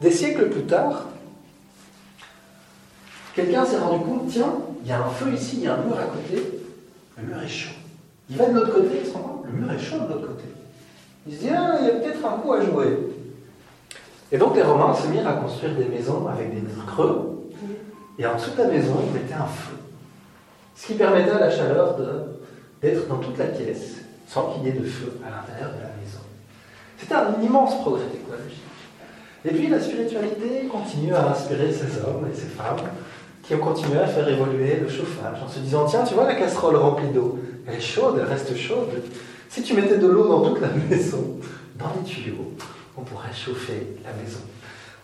Des siècles plus tard, quelqu'un s'est rendu compte Tiens, il y a un feu ici, il y a un mur à côté, le mur est chaud. Il va de l'autre côté, il se rend compte Le mur est chaud de l'autre côté. Il se dit Ah, il y a peut-être un coup à jouer. Et donc les Romains se mirent à construire des maisons avec des murs creux, et en dessous de la maison, ils mettaient un feu. Ce qui permettait à la chaleur d'être dans toute la pièce, sans qu'il y ait de feu à l'intérieur de la maison. C'était un immense progrès technologique. Et puis la spiritualité continue à inspirer ces hommes et ces femmes qui ont continué à faire évoluer le chauffage en se disant Tiens, tu vois la casserole remplie d'eau, elle est chaude, elle reste chaude. Si tu mettais de l'eau dans toute la maison, dans les tuyaux, on pourrait chauffer la maison.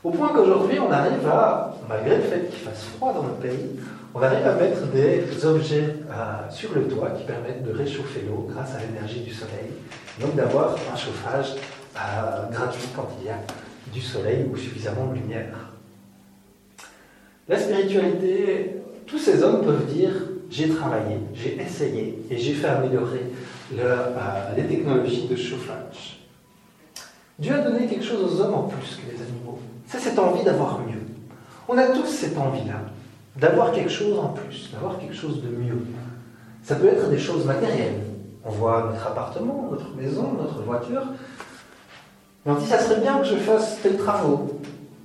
Au point qu'aujourd'hui, on arrive à, malgré le fait qu'il fasse froid dans le pays, on arrive à mettre des objets euh, sur le toit qui permettent de réchauffer l'eau grâce à l'énergie du soleil, donc d'avoir un chauffage euh, gratuit quand il y a du soleil ou suffisamment de lumière. La spiritualité, tous ces hommes peuvent dire j'ai travaillé, j'ai essayé et j'ai fait améliorer euh, les technologies de chauffage. Dieu a donné quelque chose aux hommes en plus que les animaux. C'est cette envie d'avoir mieux. On a tous cette envie-là, d'avoir quelque chose en plus, d'avoir quelque chose de mieux. Ça peut être des choses matérielles. On voit notre appartement, notre maison, notre voiture. Et on dit, ça serait bien que je fasse tels travaux,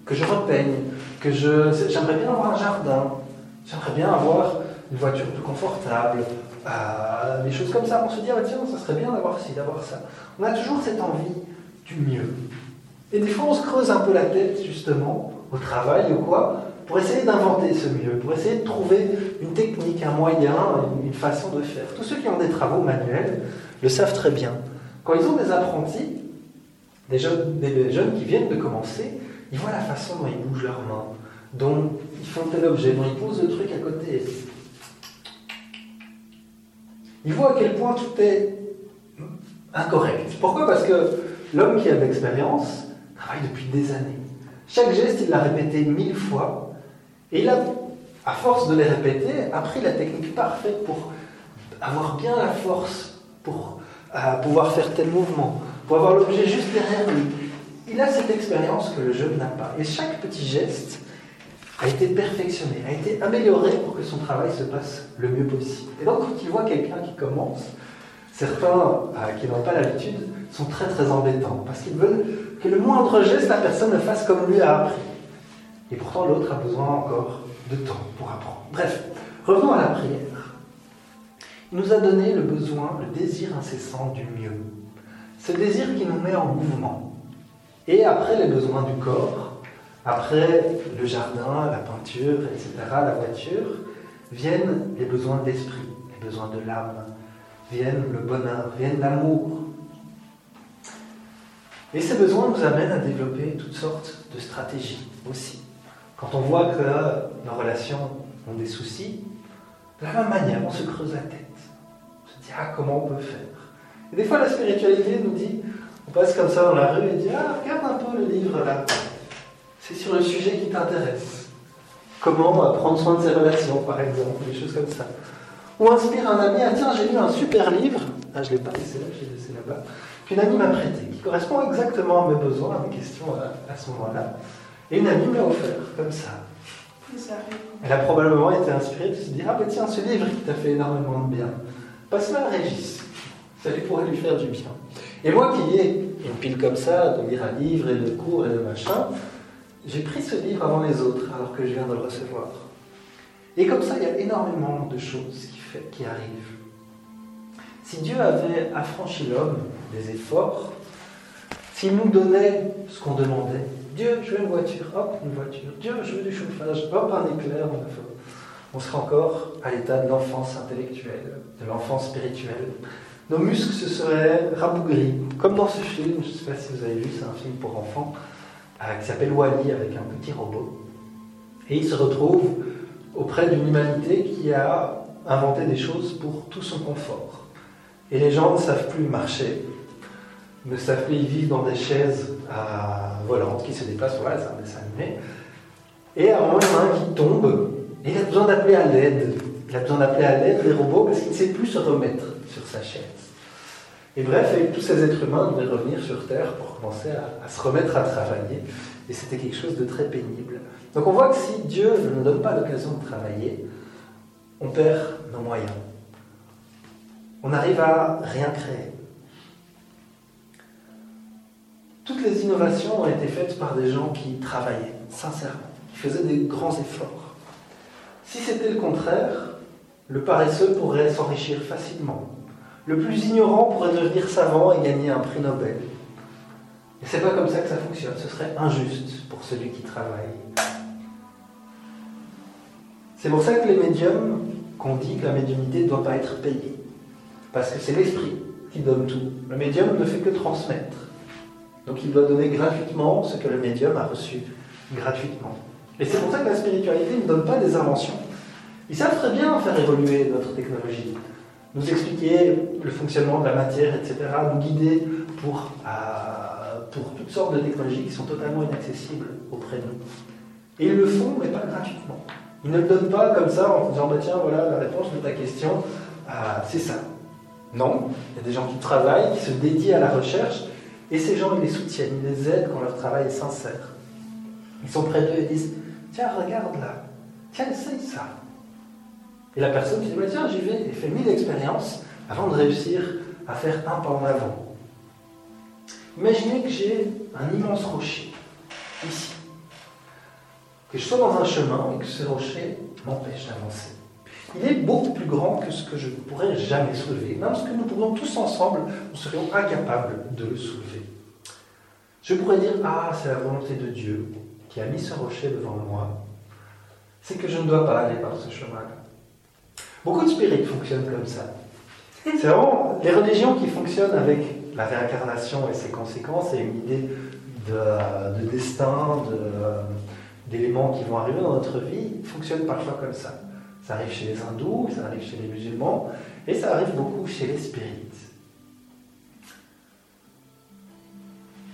que je repeigne, que je... J'aimerais bien avoir un jardin, j'aimerais bien avoir une voiture plus confortable, euh, des choses comme ça. On se dit, ah, tiens, ça serait bien d'avoir ci, d'avoir ça. On a toujours cette envie du mieux. Et des fois, on se creuse un peu la tête, justement, au travail ou quoi, pour essayer d'inventer ce mieux, pour essayer de trouver une technique, un moyen, une façon de faire. Tous ceux qui ont des travaux manuels le savent très bien. Quand ils ont des apprentis, des jeunes, des jeunes qui viennent de commencer, ils voient la façon dont ils bougent leurs mains, dont ils font tel objet, dont ils posent le truc à côté. Ils voient à quel point tout est incorrect. Pourquoi? Parce que l'homme qui a de l'expérience travaille depuis des années. Chaque geste, il l'a répété mille fois, et il a, à force de les répéter, appris la technique parfaite pour avoir bien la force, pour euh, pouvoir faire tel mouvement, pour avoir l'objet juste derrière lui. Il a cette expérience que le jeune n'a pas. Et chaque petit geste a été perfectionné, a été amélioré pour que son travail se passe le mieux possible. Et donc, quand il voit quelqu'un qui commence, certains euh, qui n'ont pas l'habitude sont très très embêtants parce qu'ils veulent que le moindre geste, la personne le fasse comme lui a appris. Et pourtant, l'autre a besoin encore de temps pour apprendre. Bref, revenons à la prière. Il nous a donné le besoin, le désir incessant du mieux. Ce désir qui nous met en mouvement. Et après les besoins du corps, après le jardin, la peinture, etc., la voiture, viennent les besoins de l'esprit, les besoins de l'âme, viennent le bonheur, viennent l'amour. Et ces besoins nous amènent à développer toutes sortes de stratégies aussi. Quand on voit que nos relations ont des soucis, de la même manière, on se creuse la tête. On se dit, ah, comment on peut faire? Et des fois, la spiritualité nous dit, on passe comme ça dans la rue et dit, ah, regarde un peu le livre là. C'est sur le sujet qui t'intéresse. Comment prendre soin de ses relations, par exemple, des choses comme ça. Ou inspire un ami, ah tiens, j'ai lu un super livre, ah, je ne l'ai pas laissé là, je l'ai laissé là-bas, qu'une amie m'a prêté, qui correspond exactement à mes besoins, à mes questions à, à ce moment-là. Et une amie me l'a offert, comme ça. Elle a probablement été inspirée de se dire, ah ben tiens, ce livre qui t'a fait énormément de bien, passe-le à Régis, ça lui pourrait lui faire du bien. Et moi qui ai une pile comme ça, de lire un livre et de cours et de machin, j'ai pris ce livre avant les autres alors que je viens de le recevoir. Et comme ça, il y a énormément de choses qui, qui arrivent. Si Dieu avait affranchi l'homme des efforts, s'il nous donnait ce qu'on demandait, Dieu, je veux une voiture, hop, une voiture, Dieu, je veux du chauffage, hop, un éclair, on serait encore à l'état de l'enfance intellectuelle, de l'enfance spirituelle. Nos muscles se seraient rabougris, comme dans ce film, je ne sais pas si vous avez vu, c'est un film pour enfants, euh, qui s'appelle Wally avec un petit robot. Et il se retrouve auprès d'une humanité qui a inventé des choses pour tout son confort. Et les gens ne savent plus marcher, ne savent plus vivre dans des chaises volantes qui se déplacent. Voilà, c'est un dessin animé. Et à un moment, il y en a un qui tombe et il a besoin d'appeler à l'aide. Il a besoin d'appeler à l'aide les robots parce qu'il ne sait plus se remettre sur sa chaise. Et bref, tous ces êtres humains devaient revenir sur Terre pour commencer à, à se remettre à travailler. Et c'était quelque chose de très pénible. Donc on voit que si Dieu ne nous donne pas l'occasion de travailler, on perd nos moyens. On arrive à rien créer. Toutes les innovations ont été faites par des gens qui travaillaient, sincèrement, qui faisaient des grands efforts. Si c'était le contraire, le paresseux pourrait s'enrichir facilement. Le plus ignorant pourrait devenir savant et gagner un prix Nobel. Et c'est pas comme ça que ça fonctionne. Ce serait injuste pour celui qui travaille. C'est pour ça que les médiums, qu'on dit que la médiumnité ne doit pas être payée. Parce que c'est l'esprit qui donne tout. Le médium ne fait que transmettre. Donc il doit donner gratuitement ce que le médium a reçu gratuitement. Et c'est pour ça que la spiritualité ne donne pas des inventions. Ils savent très bien faire évoluer notre technologie, nous expliquer le fonctionnement de la matière, etc., nous guider pour, euh, pour toutes sortes de technologies qui sont totalement inaccessibles auprès de nous. Et ils le font, mais pas gratuitement. Ils ne le donnent pas comme ça en disant bah, tiens, voilà la réponse de ta question, euh, c'est ça. Non, il y a des gens qui travaillent, qui se dédient à la recherche, et ces gens, ils les soutiennent, ils les aident quand leur travail est sincère. Ils sont près d'eux et disent Tiens, regarde là, tiens, essaye ça. Et la personne qui dit bah, Tiens, j'y vais, et fait mille expériences avant de réussir à faire un pas en avant. Imaginez que j'ai un immense rocher, ici. Que je sois dans un chemin et que ce rocher m'empêche d'avancer. Il est beaucoup plus grand que ce que je ne pourrais jamais soulever, même ce que nous pourrions tous ensemble, nous serions incapables de le soulever. Je pourrais dire, ah, c'est la volonté de Dieu qui a mis ce rocher devant moi. C'est que je ne dois pas aller par ce chemin-là. Beaucoup de spirites fonctionnent comme ça. C'est vraiment les religions qui fonctionnent avec la réincarnation et ses conséquences et une idée de, de destin, d'éléments qui vont arriver dans notre vie, fonctionnent parfois comme ça. Ça arrive chez les hindous, ça arrive chez les musulmans, et ça arrive beaucoup chez les spirites.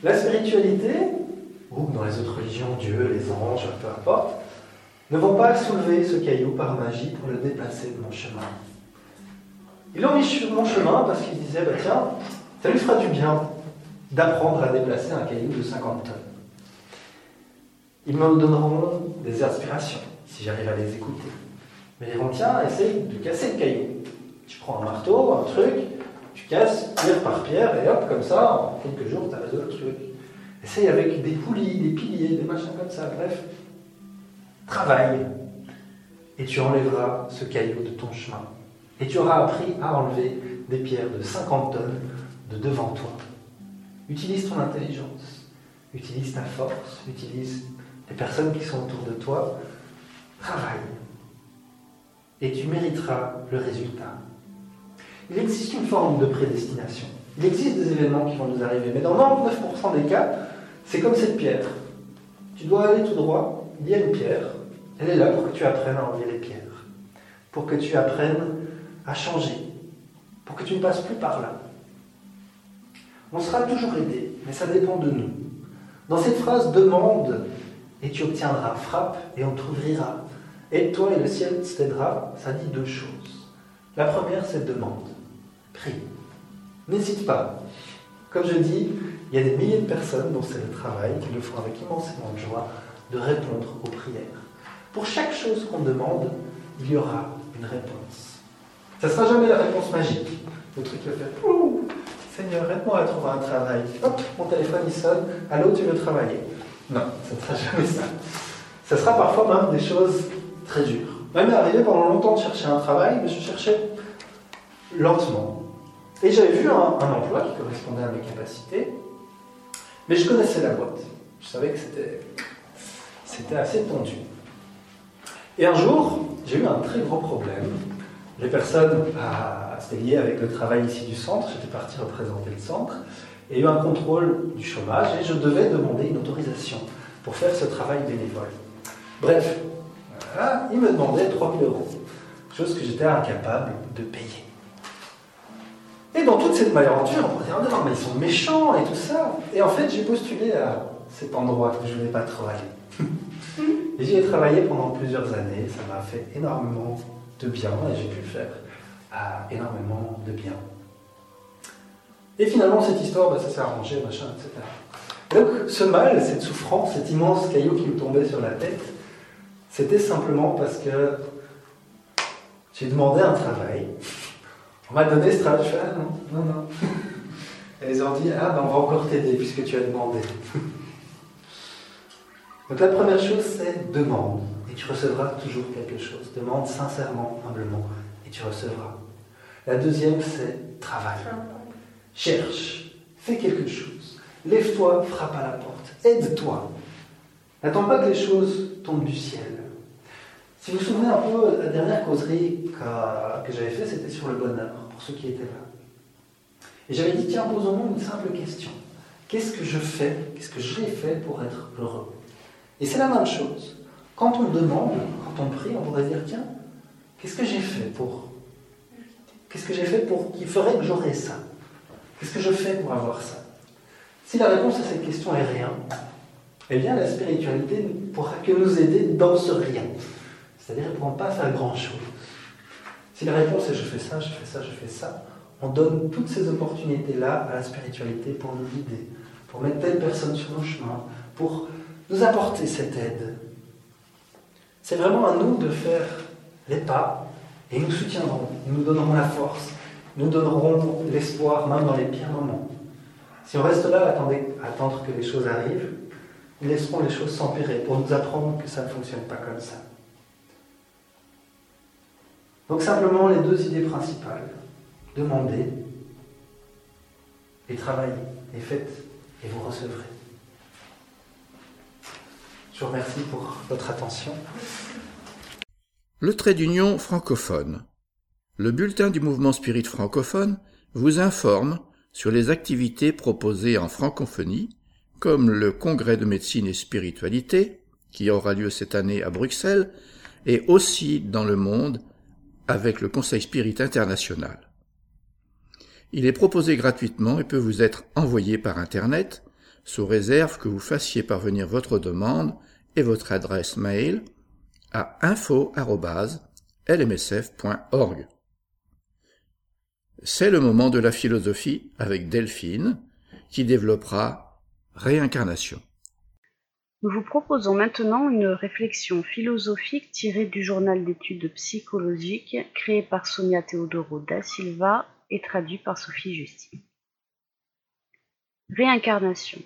La spiritualité, ou dans les autres religions, Dieu, les anges, peu importe, ne vont pas soulever ce caillou par magie pour le déplacer de mon chemin. Ils l'ont mis sur mon chemin parce qu'ils disaient, bah, tiens, ça lui fera du bien d'apprendre à déplacer un caillou de 50 tonnes. Ils me donneront des inspirations si j'arrive à les écouter. Mais ils diront, tiens, essaye de casser le caillou. Tu prends un marteau, un truc, tu casses pierre par pierre, et hop, comme ça, en quelques jours, tu as résolu le truc. Essaye avec des poulies, des piliers, des machins comme ça, bref. Travaille. Et tu enlèveras ce caillou de ton chemin. Et tu auras appris à enlever des pierres de 50 tonnes de devant toi. Utilise ton intelligence, utilise ta force, utilise les personnes qui sont autour de toi. Travaille et tu mériteras le résultat. Il existe une forme de prédestination. Il existe des événements qui vont nous arriver, mais dans 99% des cas, c'est comme cette pierre. Tu dois aller tout droit, il y a une pierre, elle est là pour que tu apprennes à enlever les pierres, pour que tu apprennes à changer, pour que tu ne passes plus par là. On sera toujours aidé, mais ça dépend de nous. Dans cette phrase demande et tu obtiendras, frappe et on t'ouvrira. Aide-toi et le ciel t'aidera, ça dit deux choses. La première, c'est demande. Prie. N'hésite pas. Comme je dis, il y a des milliers de personnes dont c'est le travail, qui le font avec immensément de joie, de répondre aux prières. Pour chaque chose qu'on demande, il y aura une réponse. Ça ne sera jamais la réponse magique. Le truc qui va faire Seigneur, aide-moi à trouver un travail. Hop, mon téléphone il sonne. Allô, tu veux travailler? Non, ça ne sera jamais ça. Ça sera parfois même des choses très dures. Même arrivé pendant longtemps de chercher un travail, mais je cherchais lentement. Et j'avais vu un, emploi qui correspondait à mes capacités, mais je connaissais la boîte. Je savais que c'était, assez tendu. Et un jour, j'ai eu un très gros problème. Les personnes, ah, c'était lié avec le travail ici du centre, j'étais parti représenter le centre, il y a eu un contrôle du chômage, et je devais demander une autorisation pour faire ce travail bénévole. Bref, voilà, il me demandait 3000 euros, chose que j'étais incapable de payer. Et dans toute cette malententure, on me dit, oh non, mais ils sont méchants et tout ça. Et en fait, j'ai postulé à cet endroit que je ne voulais pas trop aller. et j'y ai travaillé pendant plusieurs années. Ça m'a fait énormément de bien et j'ai pu le faire à énormément de bien. Et finalement, cette histoire, bah, ça s'est arrangé, machin, etc. Donc, ce mal, cette souffrance, cet immense caillou qui me tombait sur la tête, c'était simplement parce que j'ai demandé un travail. On m'a donné ce travail. Je ah non, non, non. Et ils ont dit, ah ben on va encore t'aider puisque tu as demandé. Donc la première chose, c'est demande. Et tu recevras toujours quelque chose. Demande sincèrement, humblement. Et tu recevras. La deuxième, c'est travail. Cherche. Fais quelque chose. Lève-toi, frappe à la porte. Aide-toi. N'attends pas que les choses tombent du ciel. Si vous vous souvenez un peu, la dernière causerie que, j'avais faite, c'était sur le bonheur, pour ceux qui étaient là. Et j'avais dit, tiens, posons-nous une simple question. Qu'est-ce que je fais, qu'est-ce que j'ai fait pour être heureux? Et c'est la même chose. Quand on demande, quand on prie, on pourrait dire, tiens, qu'est-ce que j'ai fait pour... Qu'est-ce que j'ai fait pour qui ferait que j'aurais ça? Qu'est-ce que je fais pour avoir ça? Si la réponse à cette question est rien, eh bien la spiritualité ne pourra que nous aider dans ce rien. C'est-à-dire qu'elle ne pourra pas faire grand-chose. Si la réponse est je fais ça, je fais ça, je fais ça, on donne toutes ces opportunités-là à la spiritualité pour nous guider, pour mettre telle personne sur nos chemins, pour nous apporter cette aide. C'est vraiment à nous de faire les pas et ils nous soutiendront, ils nous donneront la force, nous donneront l'espoir même dans les pires moments. Si on reste là à attendre que les choses arrivent, ils laisseront les choses s'empirer pour nous apprendre que ça ne fonctionne pas comme ça. Donc simplement les deux idées principales. Demandez et travaillez et faites et vous recevrez. Je vous remercie pour votre attention. Le trait d'union francophone. Le bulletin du mouvement spirit francophone vous informe sur les activités proposées en francophonie, comme le congrès de médecine et spiritualité, qui aura lieu cette année à Bruxelles, et aussi dans le monde avec le Conseil Spirit International. Il est proposé gratuitement et peut vous être envoyé par Internet, sous réserve que vous fassiez parvenir votre demande et votre adresse mail à info.lmsf.org. C'est le moment de la philosophie avec Delphine, qui développera réincarnation. Nous vous proposons maintenant une réflexion philosophique tirée du journal d'études psychologiques créé par Sonia Teodoro da Silva et traduit par Sophie Justin. Réincarnation.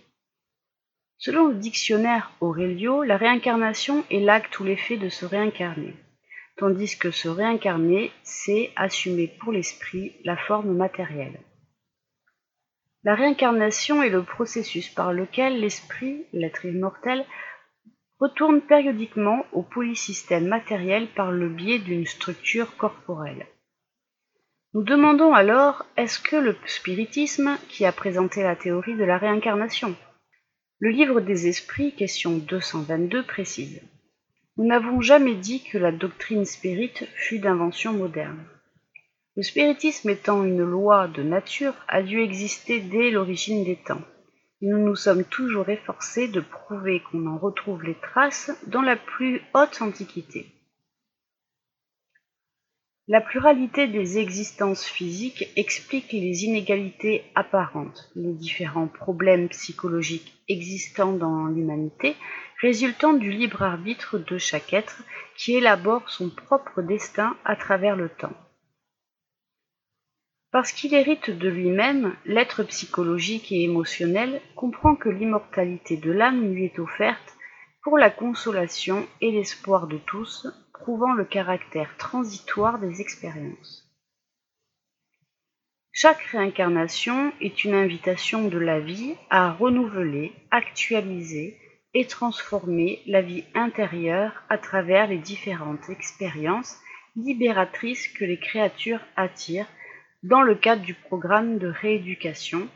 Selon le dictionnaire Aurelio, la réincarnation est l'acte ou l'effet de se réincarner, tandis que se réincarner, c'est assumer pour l'esprit la forme matérielle. La réincarnation est le processus par lequel l'esprit, l'être immortel, retourne périodiquement au polysystème matériel par le biais d'une structure corporelle. Nous demandons alors est-ce que le spiritisme qui a présenté la théorie de la réincarnation? Le livre des esprits, question 222, précise Nous n'avons jamais dit que la doctrine spirite fût d'invention moderne. Le spiritisme étant une loi de nature, a dû exister dès l'origine des temps. Nous nous sommes toujours efforcés de prouver qu'on en retrouve les traces dans la plus haute antiquité. La pluralité des existences physiques explique les inégalités apparentes, les différents problèmes psychologiques existants dans l'humanité, résultant du libre arbitre de chaque être qui élabore son propre destin à travers le temps. Parce qu'il hérite de lui-même, l'être psychologique et émotionnel comprend que l'immortalité de l'âme lui est offerte pour la consolation et l'espoir de tous, prouvant le caractère transitoire des expériences. Chaque réincarnation est une invitation de la vie à renouveler, actualiser et transformer la vie intérieure à travers les différentes expériences libératrices que les créatures attirent dans le cadre du programme de rééducation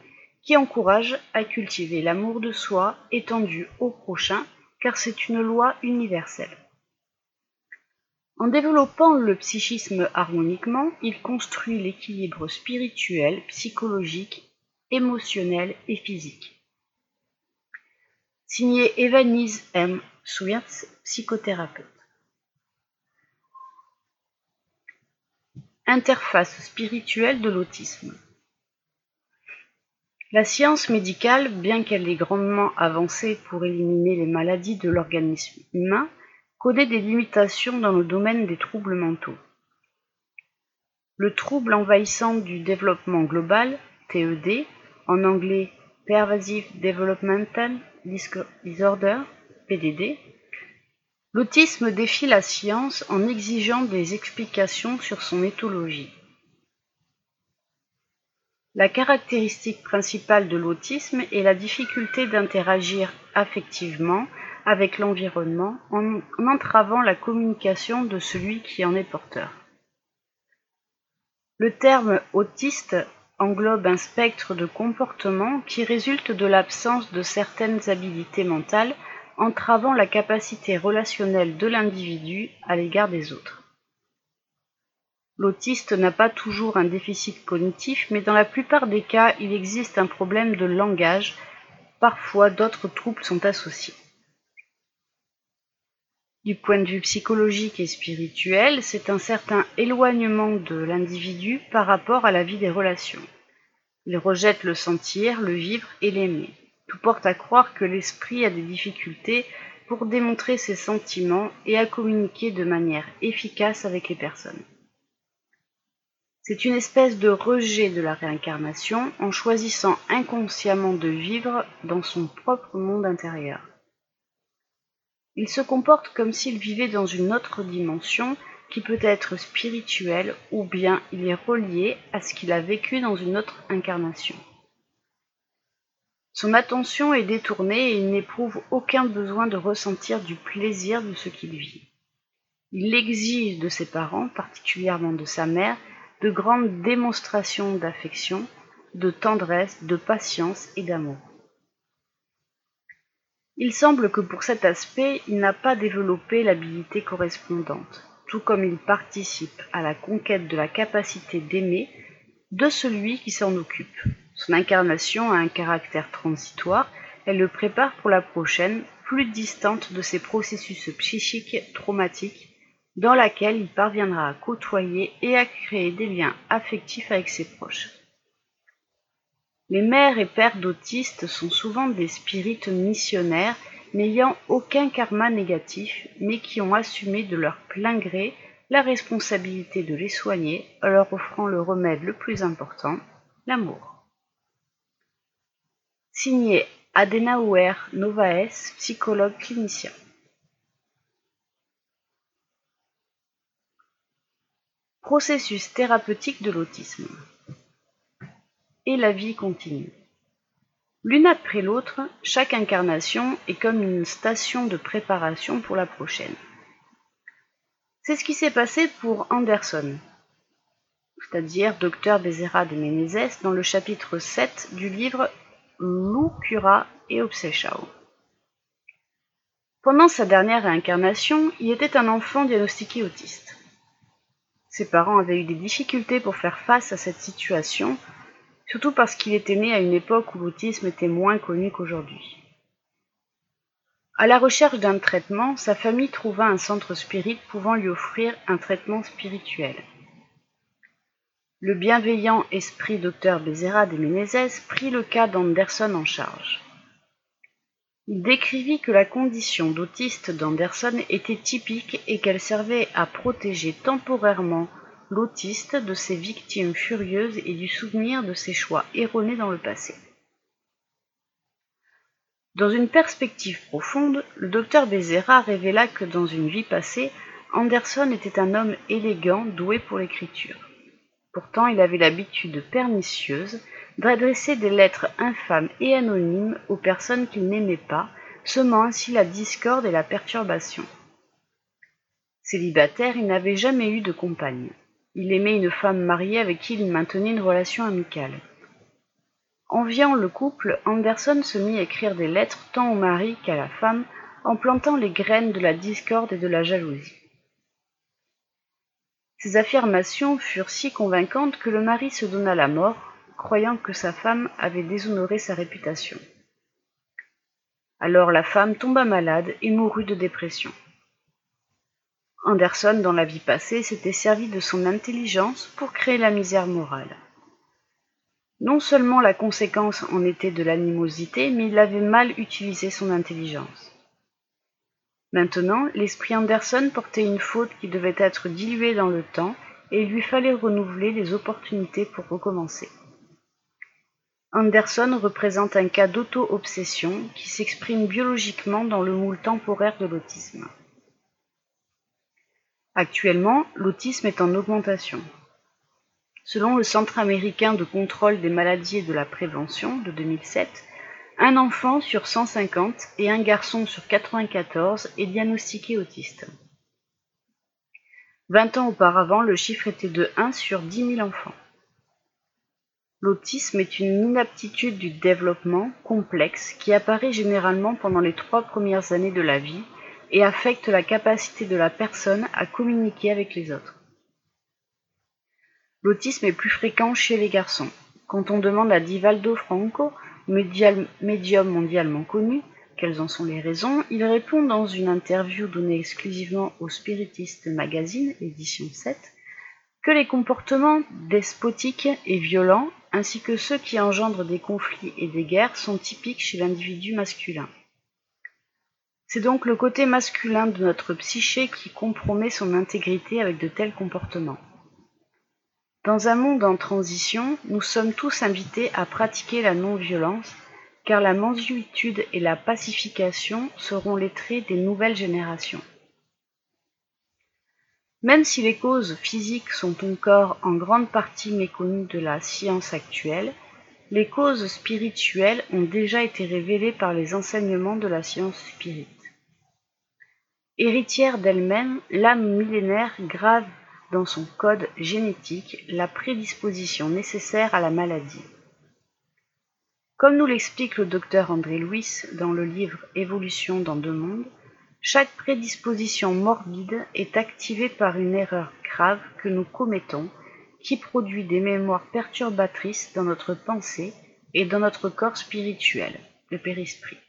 qui encourage à cultiver l'amour de soi étendu au prochain car c'est une loi universelle. En développant le psychisme harmoniquement, il construit l'équilibre spirituel, psychologique, émotionnel et physique. Signé Evanise M. Swirtz, psychothérapeute. Interface spirituelle de l'autisme. La science médicale, bien qu'elle ait grandement avancé pour éliminer les maladies de l'organisme humain, connaît des limitations dans le domaine des troubles mentaux. Le trouble envahissant du développement global, TED, en anglais Pervasive Developmental L'autisme défie la science en exigeant des explications sur son éthologie. La caractéristique principale de l'autisme est la difficulté d'interagir affectivement avec l'environnement en, entravant la communication de celui qui en est porteur. Le terme autiste englobe un spectre de comportements qui résulte de l'absence de certaines habilités mentales entravant la capacité relationnelle de l'individu à l'égard des autres. L'autiste n'a pas toujours un déficit cognitif, mais dans la plupart des cas, il existe un problème de langage. Parfois, d'autres troubles sont associés. Du point de vue psychologique et spirituel, c'est un certain éloignement de l'individu par rapport à la vie des relations. Il rejette le sentir, le vivre et l'aimer. Tout porte à croire que l'esprit a des difficultés pour démontrer ses sentiments et à communiquer de manière efficace avec les personnes. C'est une espèce de rejet de la réincarnation en choisissant inconsciemment de vivre dans son propre monde intérieur. Il se comporte comme s'il vivait dans une autre dimension qui peut être spirituelle ou bien il est relié à ce qu'il a vécu dans une autre incarnation. Son attention est détournée et il n'éprouve aucun besoin de ressentir du plaisir de ce qu'il vit. Il exige de ses parents, particulièrement de sa mère, de grandes démonstrations d'affection, de tendresse, de patience et d'amour. Il semble que pour cet aspect, il n'a pas développé l'habilité correspondante, tout comme il participe à la conquête de la capacité d'aimer de celui qui s'en occupe. Son incarnation a un caractère transitoire, elle le prépare pour la prochaine, plus distante de ses processus psychiques traumatiques, dans laquelle il parviendra à côtoyer et à créer des liens affectifs avec ses proches. Les mères et pères d'autistes sont souvent des spirites missionnaires n'ayant aucun karma négatif, mais qui ont assumé de leur plein gré la responsabilité de les soigner en leur offrant le remède le plus important, l'amour. Signé Adenauer Novaes, psychologue clinicien. Processus thérapeutique de l'autisme et la vie continue. L'une après l'autre, chaque incarnation est comme une station de préparation pour la prochaine. C'est ce qui s'est passé pour Anderson, c'est-à-dire Dr Bezerra de Menezes dans le chapitre 7 du livre Cura et Obseshao. Pendant sa dernière réincarnation, il était un enfant diagnostiqué autiste. Ses parents avaient eu des difficultés pour faire face à cette situation surtout parce qu'il était né à une époque où l'autisme était moins connu qu'aujourd'hui. À la recherche d'un traitement, sa famille trouva un centre spirit pouvant lui offrir un traitement spirituel. Le bienveillant esprit docteur Bezerra de Menezes prit le cas d'Anderson en charge. Il décrivit que la condition d'autiste d'Anderson était typique et qu'elle servait à protéger temporairement l'autiste de ses victimes furieuses et du souvenir de ses choix erronés dans le passé. Dans une perspective profonde, le docteur Bézéra révéla que dans une vie passée, Anderson était un homme élégant, doué pour l'écriture. Pourtant, il avait l'habitude pernicieuse d'adresser des lettres infâmes et anonymes aux personnes qu'il n'aimait pas, semant ainsi la discorde et la perturbation. Célibataire, il n'avait jamais eu de compagne. Il aimait une femme mariée avec qui il maintenait une relation amicale. Enviant le couple, Anderson se mit à écrire des lettres tant au mari qu'à la femme, en plantant les graines de la discorde et de la jalousie. Ces affirmations furent si convaincantes que le mari se donna la mort, croyant que sa femme avait déshonoré sa réputation. Alors la femme tomba malade et mourut de dépression. Anderson, dans la vie passée, s'était servi de son intelligence pour créer la misère morale. Non seulement la conséquence en était de l'animosité, mais il avait mal utilisé son intelligence. Maintenant, l'esprit Anderson portait une faute qui devait être diluée dans le temps, et il lui fallait renouveler les opportunités pour recommencer. Anderson représente un cas d'auto-obsession qui s'exprime biologiquement dans le moule temporaire de l'autisme. Actuellement, l'autisme est en augmentation. Selon le Centre américain de contrôle des maladies et de la prévention de 2007, un enfant sur 150 et un garçon sur 94 est diagnostiqué autiste. Vingt ans auparavant, le chiffre était de 1 sur 10 000 enfants. L'autisme est une inaptitude du développement complexe qui apparaît généralement pendant les trois premières années de la vie et affecte la capacité de la personne à communiquer avec les autres. L'autisme est plus fréquent chez les garçons. Quand on demande à Divaldo Franco, médium mondialement connu, quelles en sont les raisons, il répond dans une interview donnée exclusivement au Spiritist Magazine, édition 7, que les comportements despotiques et violents, ainsi que ceux qui engendrent des conflits et des guerres, sont typiques chez l'individu masculin. C'est donc le côté masculin de notre psyché qui compromet son intégrité avec de tels comportements. Dans un monde en transition, nous sommes tous invités à pratiquer la non-violence, car la mansuétude et la pacification seront les traits des nouvelles générations. Même si les causes physiques sont encore en grande partie méconnues de la science actuelle, les causes spirituelles ont déjà été révélées par les enseignements de la science spirite. Héritière d'elle-même, l'âme millénaire grave dans son code génétique la prédisposition nécessaire à la maladie. Comme nous l'explique le docteur André Louis dans le livre Évolution dans deux mondes, chaque prédisposition morbide est activée par une erreur grave que nous commettons qui produit des mémoires perturbatrices dans notre pensée et dans notre corps spirituel, le périsprit.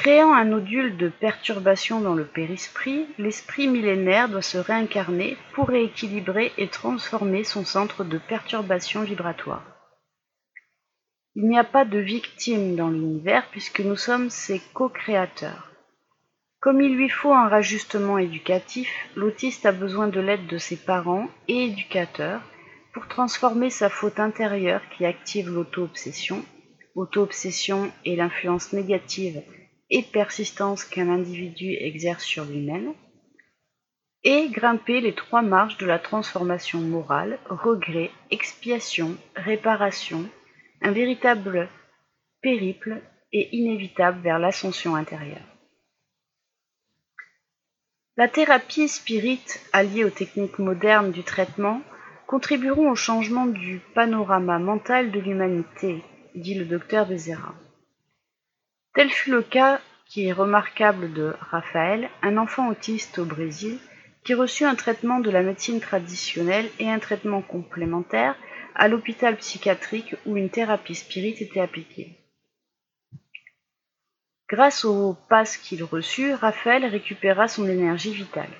Créant un nodule de perturbation dans le périsprit, l'esprit millénaire doit se réincarner pour rééquilibrer et transformer son centre de perturbation vibratoire. Il n'y a pas de victime dans l'univers puisque nous sommes ses co-créateurs. Comme il lui faut un rajustement éducatif, l'autiste a besoin de l'aide de ses parents et éducateurs pour transformer sa faute intérieure qui active l'auto-obsession. Auto-obsession est l'influence négative et persistance qu'un individu exerce sur lui-même, et grimper les trois marches de la transformation morale, regret, expiation, réparation, un véritable périple et inévitable vers l'ascension intérieure. La thérapie spirite alliée aux techniques modernes du traitement contribueront au changement du panorama mental de l'humanité, dit le docteur Bezerra. Tel fut le cas qui est remarquable de Raphaël, un enfant autiste au Brésil, qui reçut un traitement de la médecine traditionnelle et un traitement complémentaire à l'hôpital psychiatrique où une thérapie spirite était appliquée. Grâce au pass qu'il reçut, Raphaël récupéra son énergie vitale.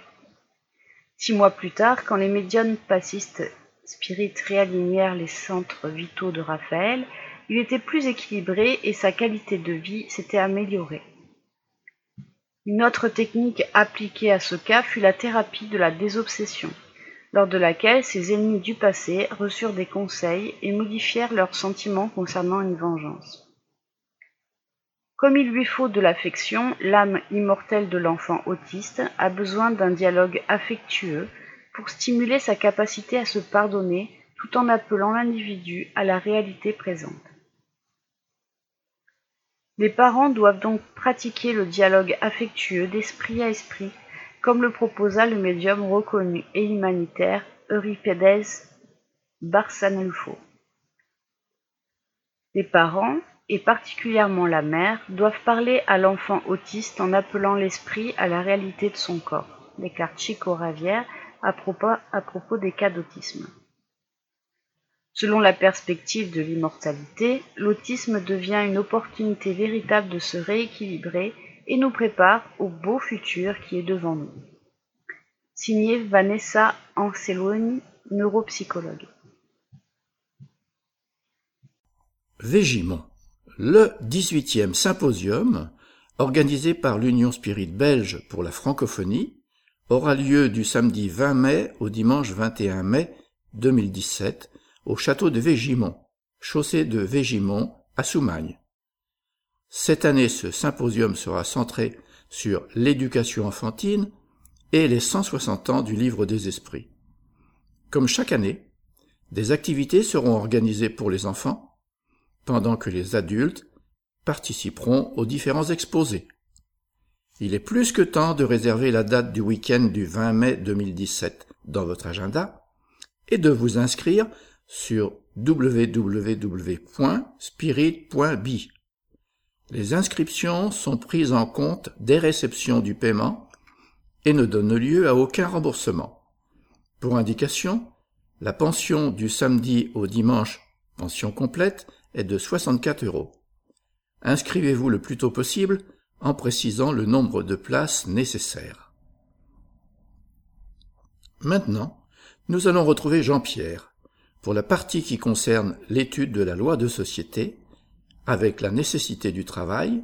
Six mois plus tard, quand les médiums passistes spirites réalignèrent les centres vitaux de Raphaël, il était plus équilibré et sa qualité de vie s'était améliorée. Une autre technique appliquée à ce cas fut la thérapie de la désobsession, lors de laquelle ses ennemis du passé reçurent des conseils et modifièrent leurs sentiments concernant une vengeance. Comme il lui faut de l'affection, l'âme immortelle de l'enfant autiste a besoin d'un dialogue affectueux pour stimuler sa capacité à se pardonner tout en appelant l'individu à la réalité présente. Les parents doivent donc pratiquer le dialogue affectueux d'esprit à esprit, comme le proposa le médium reconnu et humanitaire Euripides Barçanufo. Les parents, et particulièrement la mère, doivent parler à l'enfant autiste en appelant l'esprit à la réalité de son corps. Descartes Chico Ravière à propos des cas d'autisme. Selon la perspective de l'immortalité, l'autisme devient une opportunité véritable de se rééquilibrer et nous prépare au beau futur qui est devant nous. Signé Vanessa Anceloni, neuropsychologue. Végimont le 18e symposium, organisé par l'Union Spirit belge pour la francophonie, aura lieu du samedi 20 mai au dimanche 21 mai 2017 au château de Végimont, chaussée de Végimont à Soumagne. Cette année, ce symposium sera centré sur l'éducation enfantine et les 160 ans du livre des esprits. Comme chaque année, des activités seront organisées pour les enfants, pendant que les adultes participeront aux différents exposés. Il est plus que temps de réserver la date du week-end du 20 mai 2017 dans votre agenda et de vous inscrire sur www.spirit.bi. Les inscriptions sont prises en compte dès réception du paiement et ne donnent lieu à aucun remboursement. Pour indication, la pension du samedi au dimanche, pension complète, est de 64 euros. Inscrivez-vous le plus tôt possible en précisant le nombre de places nécessaires. Maintenant, nous allons retrouver Jean-Pierre pour la partie qui concerne l'étude de la loi de société avec la nécessité du travail,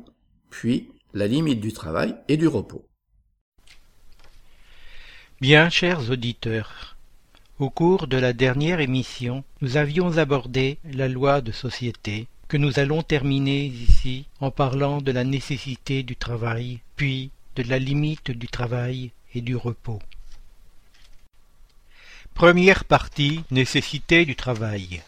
puis la limite du travail et du repos. Bien, chers auditeurs, au cours de la dernière émission, nous avions abordé la loi de société, que nous allons terminer ici en parlant de la nécessité du travail, puis de la limite du travail et du repos. Première partie Nécessité du travail.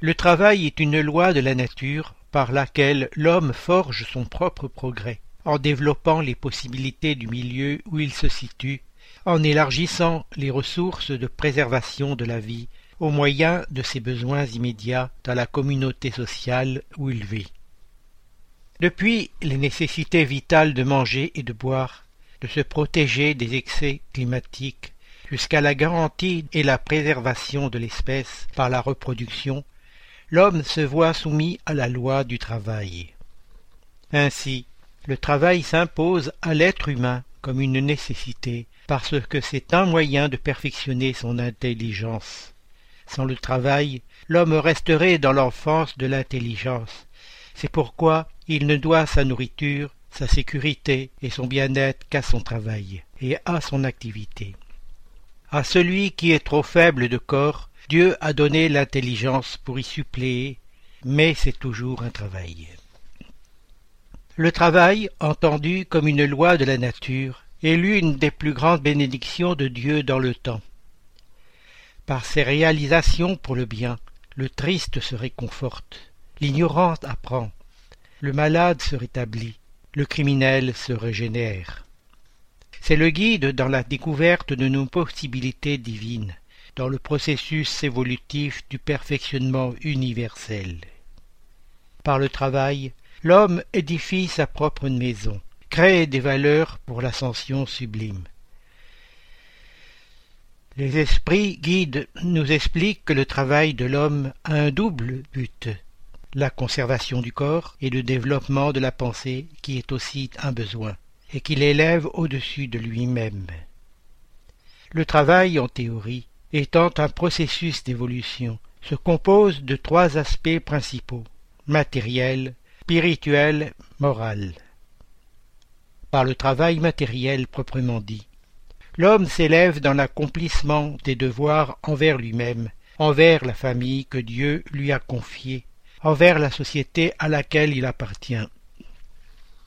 Le travail est une loi de la nature par laquelle l'homme forge son propre progrès, en développant les possibilités du milieu où il se situe en élargissant les ressources de préservation de la vie au moyen de ses besoins immédiats dans la communauté sociale où il vit. Depuis les nécessités vitales de manger et de boire, de se protéger des excès climatiques, jusqu'à la garantie et la préservation de l'espèce par la reproduction, l'homme se voit soumis à la loi du travail. Ainsi, le travail s'impose à l'être humain comme une nécessité parce que c'est un moyen de perfectionner son intelligence. Sans le travail, l'homme resterait dans l'enfance de l'intelligence. C'est pourquoi il ne doit sa nourriture, sa sécurité et son bien-être qu'à son travail et à son activité. À celui qui est trop faible de corps, Dieu a donné l'intelligence pour y suppléer, mais c'est toujours un travail. Le travail, entendu comme une loi de la nature, est l'une des plus grandes bénédictions de Dieu dans le temps. Par ses réalisations pour le bien, le triste se réconforte, l'ignorant apprend, le malade se rétablit, le criminel se régénère. C'est le guide dans la découverte de nos possibilités divines, dans le processus évolutif du perfectionnement universel. Par le travail, l'homme édifie sa propre maison, crée des valeurs pour l'ascension sublime. Les esprits guides nous expliquent que le travail de l'homme a un double but, la conservation du corps et le développement de la pensée qui est aussi un besoin, et qui l'élève au-dessus de lui-même. Le travail, en théorie, étant un processus d'évolution, se compose de trois aspects principaux matériel, spirituel, moral. par le travail matériel proprement dit. L'homme s'élève dans l'accomplissement des devoirs envers lui-même, envers la famille que Dieu lui a confiée, envers la société à laquelle il appartient.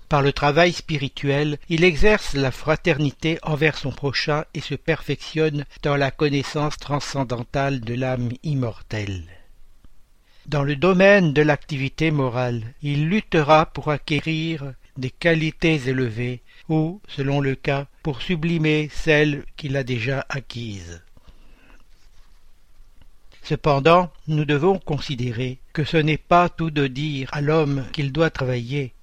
Par le travail spirituel, il exerce la fraternité envers son prochain et se perfectionne dans la connaissance transcendantale de l'âme immortelle. Dans le domaine de l'activité morale, il luttera pour acquérir des qualités élevées ou, selon le cas, pour sublimer celles qu'il a déjà acquises. Cependant, nous devons considérer que ce n'est pas tout de dire à l'homme qu'il doit travailler.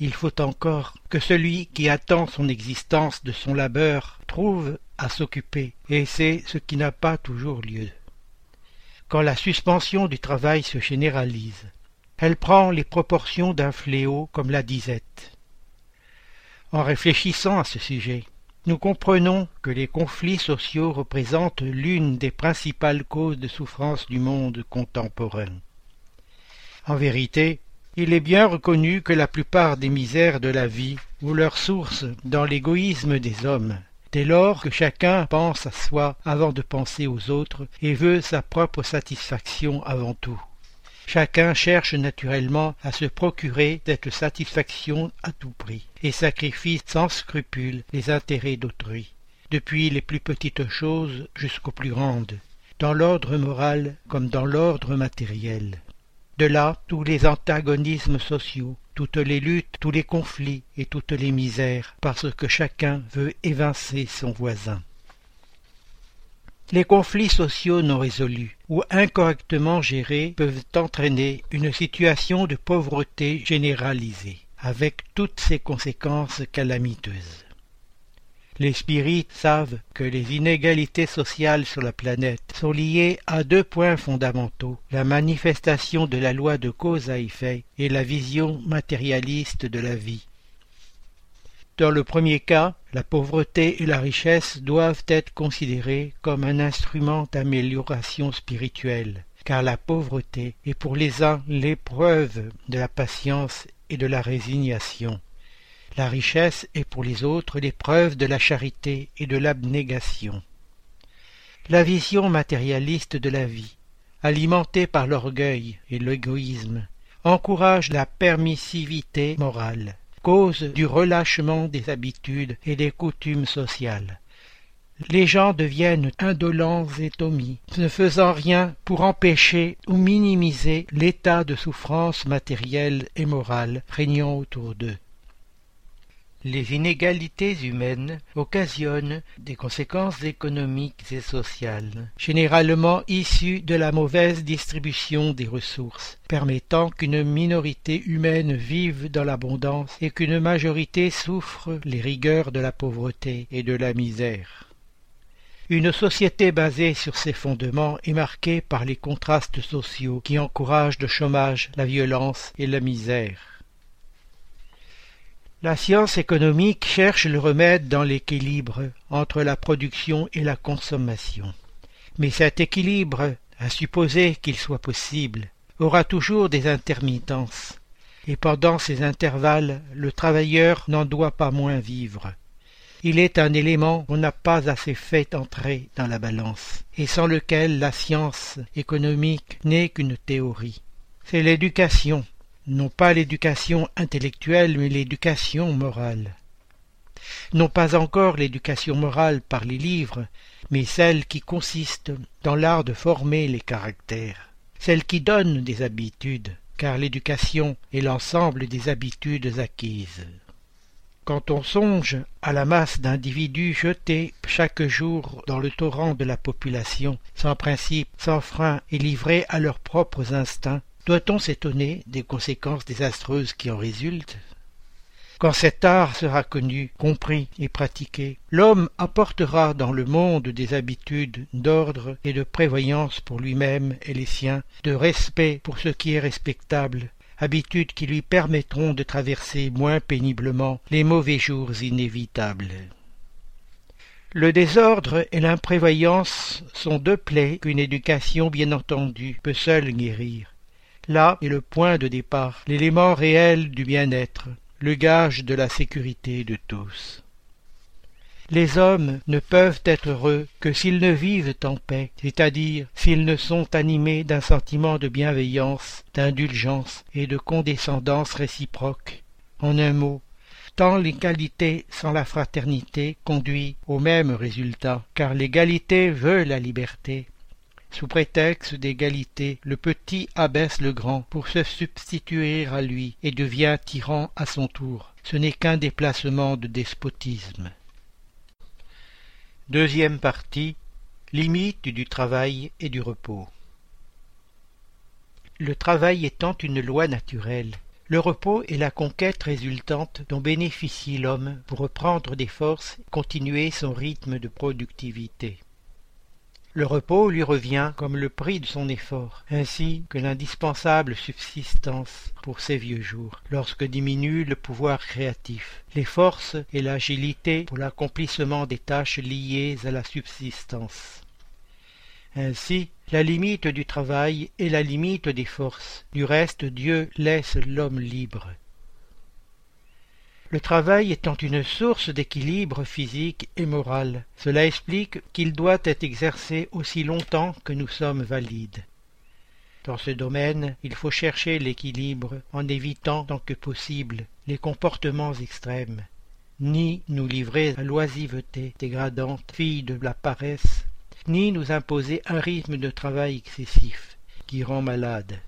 Il faut encore que celui qui attend son existence de son labeur trouve à s'occuper, et c'est ce qui n'a pas toujours lieu. Quand la suspension du travail se généralise, elle prend les proportions d'un fléau comme la disette. En réfléchissant à ce sujet, nous comprenons que les conflits sociaux représentent l'une des principales causes de souffrance du monde contemporain. En vérité, il est bien reconnu que la plupart des misères de la vie ont leur source dans l'égoïsme des hommes, dès lors que chacun pense à soi avant de penser aux autres et veut sa propre satisfaction avant tout. Chacun cherche naturellement à se procurer cette satisfaction à tout prix, et sacrifie sans scrupule les intérêts d'autrui, depuis les plus petites choses jusqu'aux plus grandes, dans l'ordre moral comme dans l'ordre matériel. De là tous les antagonismes sociaux, toutes les luttes, tous les conflits et toutes les misères, parce que chacun veut évincer son voisin. Les conflits sociaux non résolus ou incorrectement gérés peuvent entraîner une situation de pauvreté généralisée, avec toutes ses conséquences calamiteuses. Les spirites savent que les inégalités sociales sur la planète sont liées à deux points fondamentaux, la manifestation de la loi de cause à effet et la vision matérialiste de la vie. Dans le premier cas, la pauvreté et la richesse doivent être considérées comme un instrument d'amélioration spirituelle, car la pauvreté est pour les uns l'épreuve de la patience et de la résignation. La richesse est pour les autres l'épreuve de la charité et de l'abnégation. La vision matérialiste de la vie, alimentée par l'orgueil et l'égoïsme, encourage la permissivité morale cause du relâchement des habitudes et des coutumes sociales. Les gens deviennent indolents et tomis, ne faisant rien pour empêcher ou minimiser l'état de souffrance matérielle et morale régnant autour d'eux. Les inégalités humaines occasionnent des conséquences économiques et sociales, généralement issues de la mauvaise distribution des ressources, permettant qu'une minorité humaine vive dans l'abondance et qu'une majorité souffre les rigueurs de la pauvreté et de la misère. Une société basée sur ces fondements est marquée par les contrastes sociaux qui encouragent le chômage, la violence et la misère. La science économique cherche le remède dans l'équilibre entre la production et la consommation. Mais cet équilibre, à supposer qu'il soit possible, aura toujours des intermittences, et pendant ces intervalles le travailleur n'en doit pas moins vivre. Il est un élément qu'on n'a pas assez fait entrer dans la balance, et sans lequel la science économique n'est qu'une théorie. C'est l'éducation non pas l'éducation intellectuelle, mais l'éducation morale. Non pas encore l'éducation morale par les livres, mais celle qui consiste dans l'art de former les caractères, celle qui donne des habitudes, car l'éducation est l'ensemble des habitudes acquises. Quand on songe à la masse d'individus jetés chaque jour dans le torrent de la population, sans principe, sans frein et livrés à leurs propres instincts, doit-on s'étonner des conséquences désastreuses qui en résultent? Quand cet art sera connu, compris et pratiqué, l'homme apportera dans le monde des habitudes d'ordre et de prévoyance pour lui-même et les siens, de respect pour ce qui est respectable, habitudes qui lui permettront de traverser moins péniblement les mauvais jours inévitables. Le désordre et l'imprévoyance sont deux plaies qu'une éducation bien entendue peut seule guérir. Là est le point de départ, l'élément réel du bien-être. le gage de la sécurité de tous. Les hommes ne peuvent être heureux que s'ils ne vivent en paix, c'est-à-dire s'ils ne sont animés d'un sentiment de bienveillance, d'indulgence et de condescendance réciproque. En un mot, tant l'égalité sans la fraternité conduit au même résultat, car l'égalité veut la liberté. Sous prétexte d'égalité, le petit abaisse le grand pour se substituer à lui et devient tyran à son tour. Ce n'est qu'un déplacement de despotisme. Deuxième partie Limite du travail et du repos. Le travail étant une loi naturelle, le repos est la conquête résultante dont bénéficie l'homme pour reprendre des forces et continuer son rythme de productivité. Le repos lui revient comme le prix de son effort, ainsi que l'indispensable subsistance pour ses vieux jours, lorsque diminue le pouvoir créatif, les forces et l'agilité pour l'accomplissement des tâches liées à la subsistance. Ainsi, la limite du travail est la limite des forces. Du reste, Dieu laisse l'homme libre. Le travail étant une source d'équilibre physique et moral, cela explique qu'il doit être exercé aussi longtemps que nous sommes valides. Dans ce domaine, il faut chercher l'équilibre en évitant tant que possible les comportements extrêmes, ni nous livrer à l'oisiveté dégradante, fille de la paresse, ni nous imposer un rythme de travail excessif qui rend malade.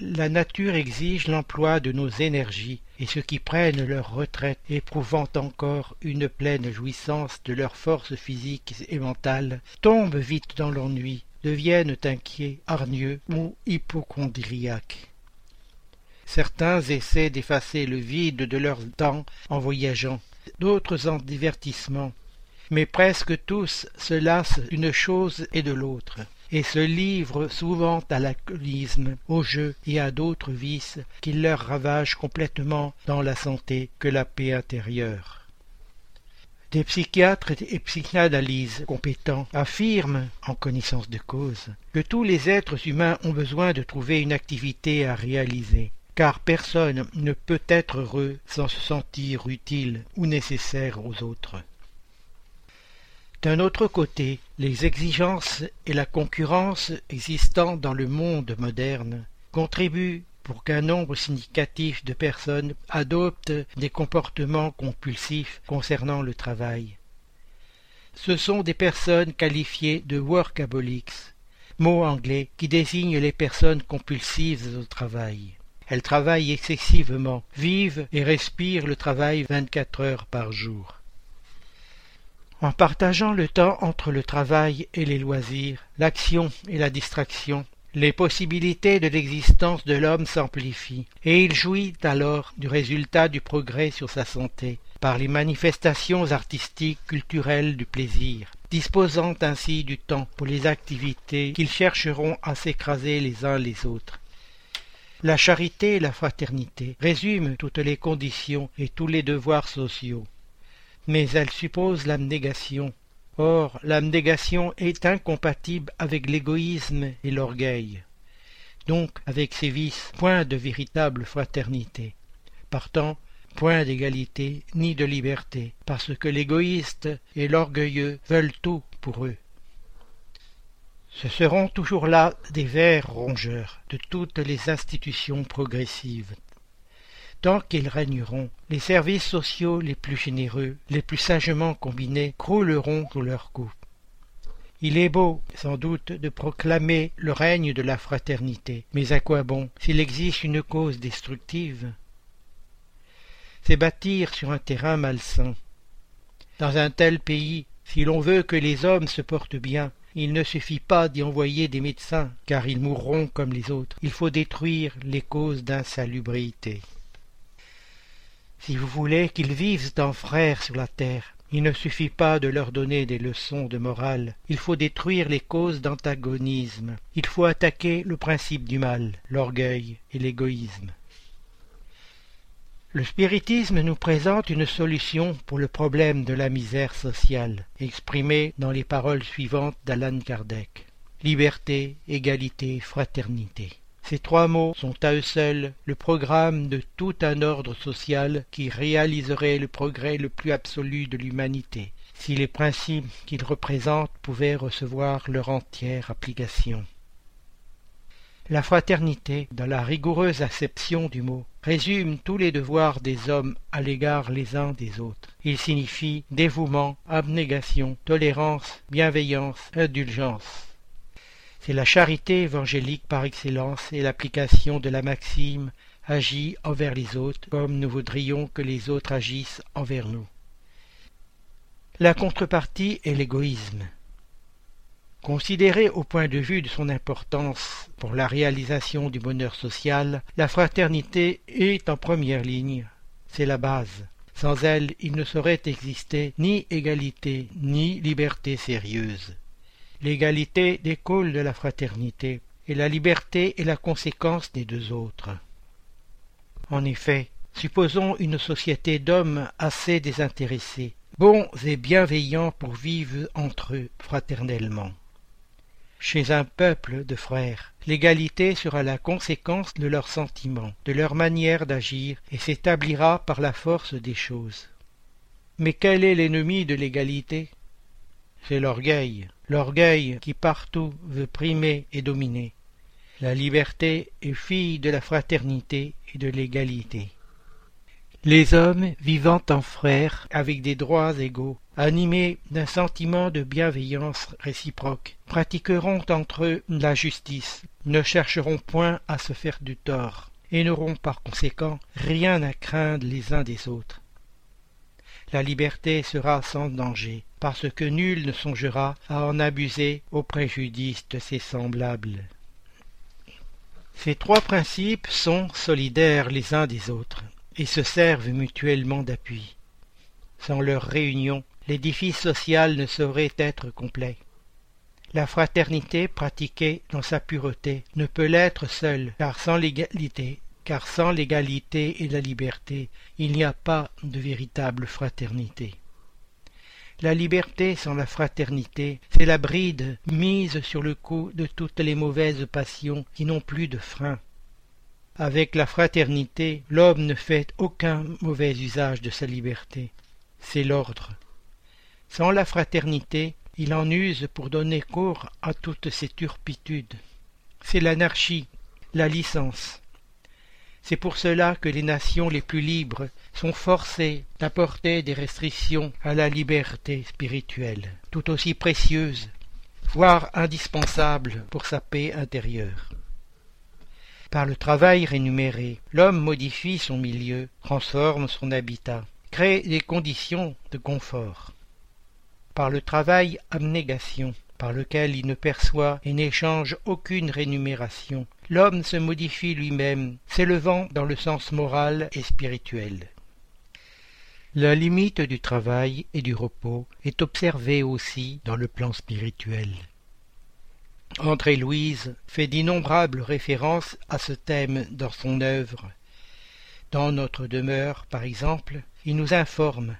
La nature exige l'emploi de nos énergies, et ceux qui prennent leur retraite, éprouvant encore une pleine jouissance de leurs forces physiques et mentales, tombent vite dans l'ennui, deviennent inquiets, hargneux ou hypochondriaques. Certains essaient d'effacer le vide de leur temps en voyageant, d'autres en divertissement, mais presque tous se lassent d'une chose et de l'autre et se livrent souvent à l'alcoolisme, au jeu et à d'autres vices qui leur ravagent complètement dans la santé que la paix intérieure. Des psychiatres et psychanalystes compétents affirment, en connaissance de cause, que tous les êtres humains ont besoin de trouver une activité à réaliser, car personne ne peut être heureux sans se sentir utile ou nécessaire aux autres. D'un autre côté, les exigences et la concurrence existant dans le monde moderne contribuent pour qu'un nombre significatif de personnes adoptent des comportements compulsifs concernant le travail. Ce sont des personnes qualifiées de workaholics, mot anglais qui désigne les personnes compulsives au travail. Elles travaillent excessivement, vivent et respirent le travail vingt-quatre heures par jour. En partageant le temps entre le travail et les loisirs, l'action et la distraction, les possibilités de l'existence de l'homme s'amplifient, et il jouit alors du résultat du progrès sur sa santé, par les manifestations artistiques culturelles du plaisir, disposant ainsi du temps pour les activités qu'ils chercheront à s'écraser les uns les autres. La charité et la fraternité résument toutes les conditions et tous les devoirs sociaux mais elle suppose l'abnégation. Or, l'abnégation est incompatible avec l'égoïsme et l'orgueil, donc avec ces vices, point de véritable fraternité. Partant, point d'égalité ni de liberté, parce que l'égoïste et l'orgueilleux veulent tout pour eux. Ce seront toujours là des vers rongeurs de toutes les institutions progressives, Tant qu'ils régneront, les services sociaux les plus généreux, les plus sagement combinés, crouleront sous leur coup. Il est beau, sans doute, de proclamer le règne de la fraternité, mais à quoi bon s'il existe une cause destructive? C'est bâtir sur un terrain malsain. Dans un tel pays, si l'on veut que les hommes se portent bien, il ne suffit pas d'y envoyer des médecins, car ils mourront comme les autres. Il faut détruire les causes d'insalubrité. Si vous voulez qu'ils vivent en frères sur la terre, il ne suffit pas de leur donner des leçons de morale, il faut détruire les causes d'antagonisme, il faut attaquer le principe du mal, l'orgueil et l'égoïsme. Le spiritisme nous présente une solution pour le problème de la misère sociale, exprimée dans les paroles suivantes d'Alan Kardec. Liberté, égalité, fraternité. Ces trois mots sont à eux seuls le programme de tout un ordre social qui réaliserait le progrès le plus absolu de l'humanité, si les principes qu'ils représentent pouvaient recevoir leur entière application. La fraternité, dans la rigoureuse acception du mot, résume tous les devoirs des hommes à l'égard les uns des autres. Il signifie dévouement, abnégation, tolérance, bienveillance, indulgence. C'est la charité évangélique par excellence et l'application de la maxime agit envers les autres comme nous voudrions que les autres agissent envers nous. La contrepartie est l'égoïsme. Considérée au point de vue de son importance pour la réalisation du bonheur social, la fraternité est en première ligne. C'est la base. Sans elle, il ne saurait exister ni égalité, ni liberté sérieuse. L'égalité découle de la fraternité, et la liberté est la conséquence des deux autres. En effet, supposons une société d'hommes assez désintéressés, bons et bienveillants pour vivre entre eux fraternellement. Chez un peuple de frères, l'égalité sera la conséquence de leurs sentiments, de leur manière d'agir, et s'établira par la force des choses. Mais quel est l'ennemi de l'égalité? C'est l'orgueil, l'orgueil qui partout veut primer et dominer. La liberté est fille de la fraternité et de l'égalité. Les hommes vivant en frères avec des droits égaux, animés d'un sentiment de bienveillance réciproque, pratiqueront entre eux la justice, ne chercheront point à se faire du tort, et n'auront par conséquent rien à craindre les uns des autres. La liberté sera sans danger, parce que nul ne songera à en abuser au préjudice de ses semblables. Ces trois principes sont solidaires les uns des autres et se servent mutuellement d'appui. Sans leur réunion, l'édifice social ne saurait être complet. La fraternité pratiquée dans sa pureté ne peut l'être seule, car sans l'égalité, car sans l'égalité et la liberté, il n'y a pas de véritable fraternité. La liberté sans la fraternité, c'est la bride mise sur le cou de toutes les mauvaises passions qui n'ont plus de frein. Avec la fraternité, l'homme ne fait aucun mauvais usage de sa liberté. C'est l'ordre. Sans la fraternité, il en use pour donner cours à toutes ses turpitudes. C'est l'anarchie, la licence. C'est pour cela que les nations les plus libres sont forcées d'apporter des restrictions à la liberté spirituelle, tout aussi précieuse, voire indispensable pour sa paix intérieure. Par le travail rémunéré, l'homme modifie son milieu, transforme son habitat, crée des conditions de confort. Par le travail abnégation, par lequel il ne perçoit et n'échange aucune rémunération, l'homme se modifie lui-même, s'élevant dans le sens moral et spirituel. La limite du travail et du repos est observée aussi dans le plan spirituel. André Louise fait d'innombrables références à ce thème dans son œuvre. Dans notre demeure, par exemple, il nous informe.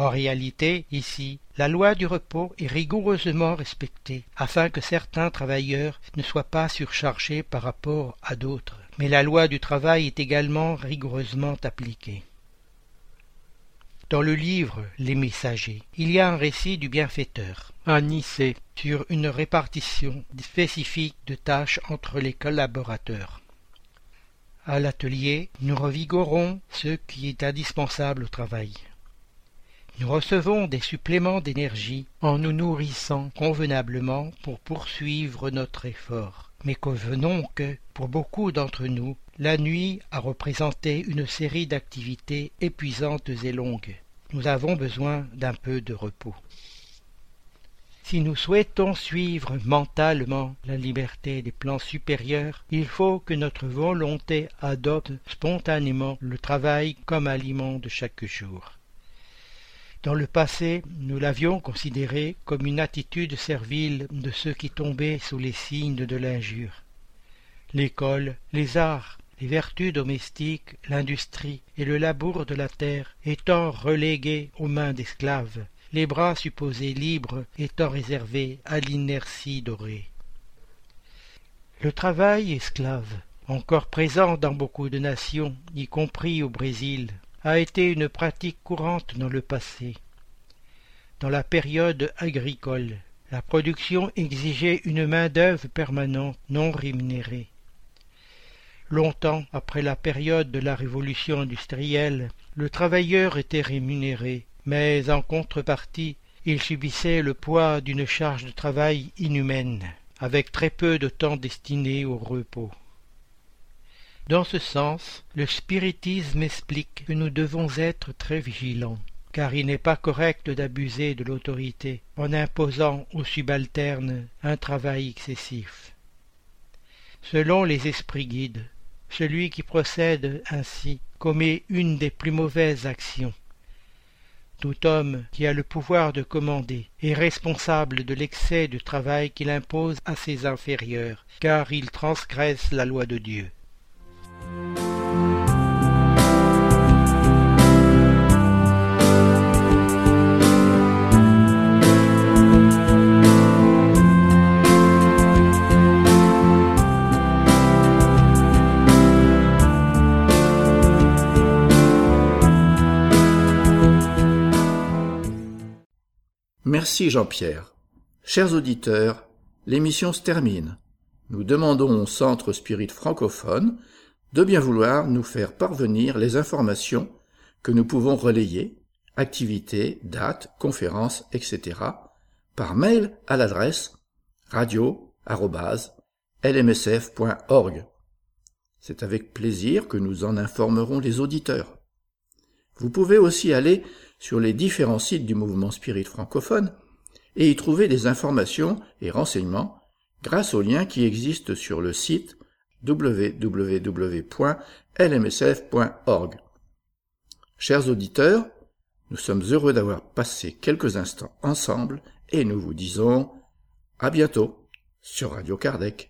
En réalité, ici, la loi du repos est rigoureusement respectée, afin que certains travailleurs ne soient pas surchargés par rapport à d'autres. Mais la loi du travail est également rigoureusement appliquée. Dans le livre Les Messagers, il y a un récit du bienfaiteur, à Nicée, sur une répartition spécifique de tâches entre les collaborateurs. À l'atelier, nous revigorons ce qui est indispensable au travail. Nous recevons des suppléments d'énergie en nous nourrissant convenablement pour poursuivre notre effort. Mais convenons que, pour beaucoup d'entre nous, la nuit a représenté une série d'activités épuisantes et longues. Nous avons besoin d'un peu de repos. Si nous souhaitons suivre mentalement la liberté des plans supérieurs, il faut que notre volonté adopte spontanément le travail comme aliment de chaque jour. Dans le passé, nous l'avions considéré comme une attitude servile de ceux qui tombaient sous les signes de l'injure. L'école, les arts, les vertus domestiques, l'industrie et le labour de la terre étant relégués aux mains d'esclaves, les bras supposés libres étant réservés à l'inertie dorée. Le travail esclave, encore présent dans beaucoup de nations, y compris au Brésil, a été une pratique courante dans le passé. Dans la période agricole, la production exigeait une main-d'œuvre permanente non rémunérée. Longtemps après la période de la révolution industrielle, le travailleur était rémunéré, mais en contrepartie, il subissait le poids d'une charge de travail inhumaine, avec très peu de temps destiné au repos. Dans ce sens, le spiritisme explique que nous devons être très vigilants, car il n'est pas correct d'abuser de l'autorité en imposant aux subalternes un travail excessif. Selon les esprits guides, celui qui procède ainsi commet une des plus mauvaises actions. Tout homme qui a le pouvoir de commander est responsable de l'excès de travail qu'il impose à ses inférieurs, car il transgresse la loi de Dieu. Merci Jean-Pierre. Chers auditeurs, l'émission se termine. Nous demandons au Centre Spirit francophone de bien vouloir nous faire parvenir les informations que nous pouvons relayer, activités, dates, conférences, etc., par mail à l'adresse radio-lmsf.org. C'est avec plaisir que nous en informerons les auditeurs. Vous pouvez aussi aller sur les différents sites du mouvement spirit francophone et y trouver des informations et renseignements grâce aux liens qui existent sur le site www.lmsf.org. Chers auditeurs, nous sommes heureux d'avoir passé quelques instants ensemble et nous vous disons à bientôt sur Radio Kardec.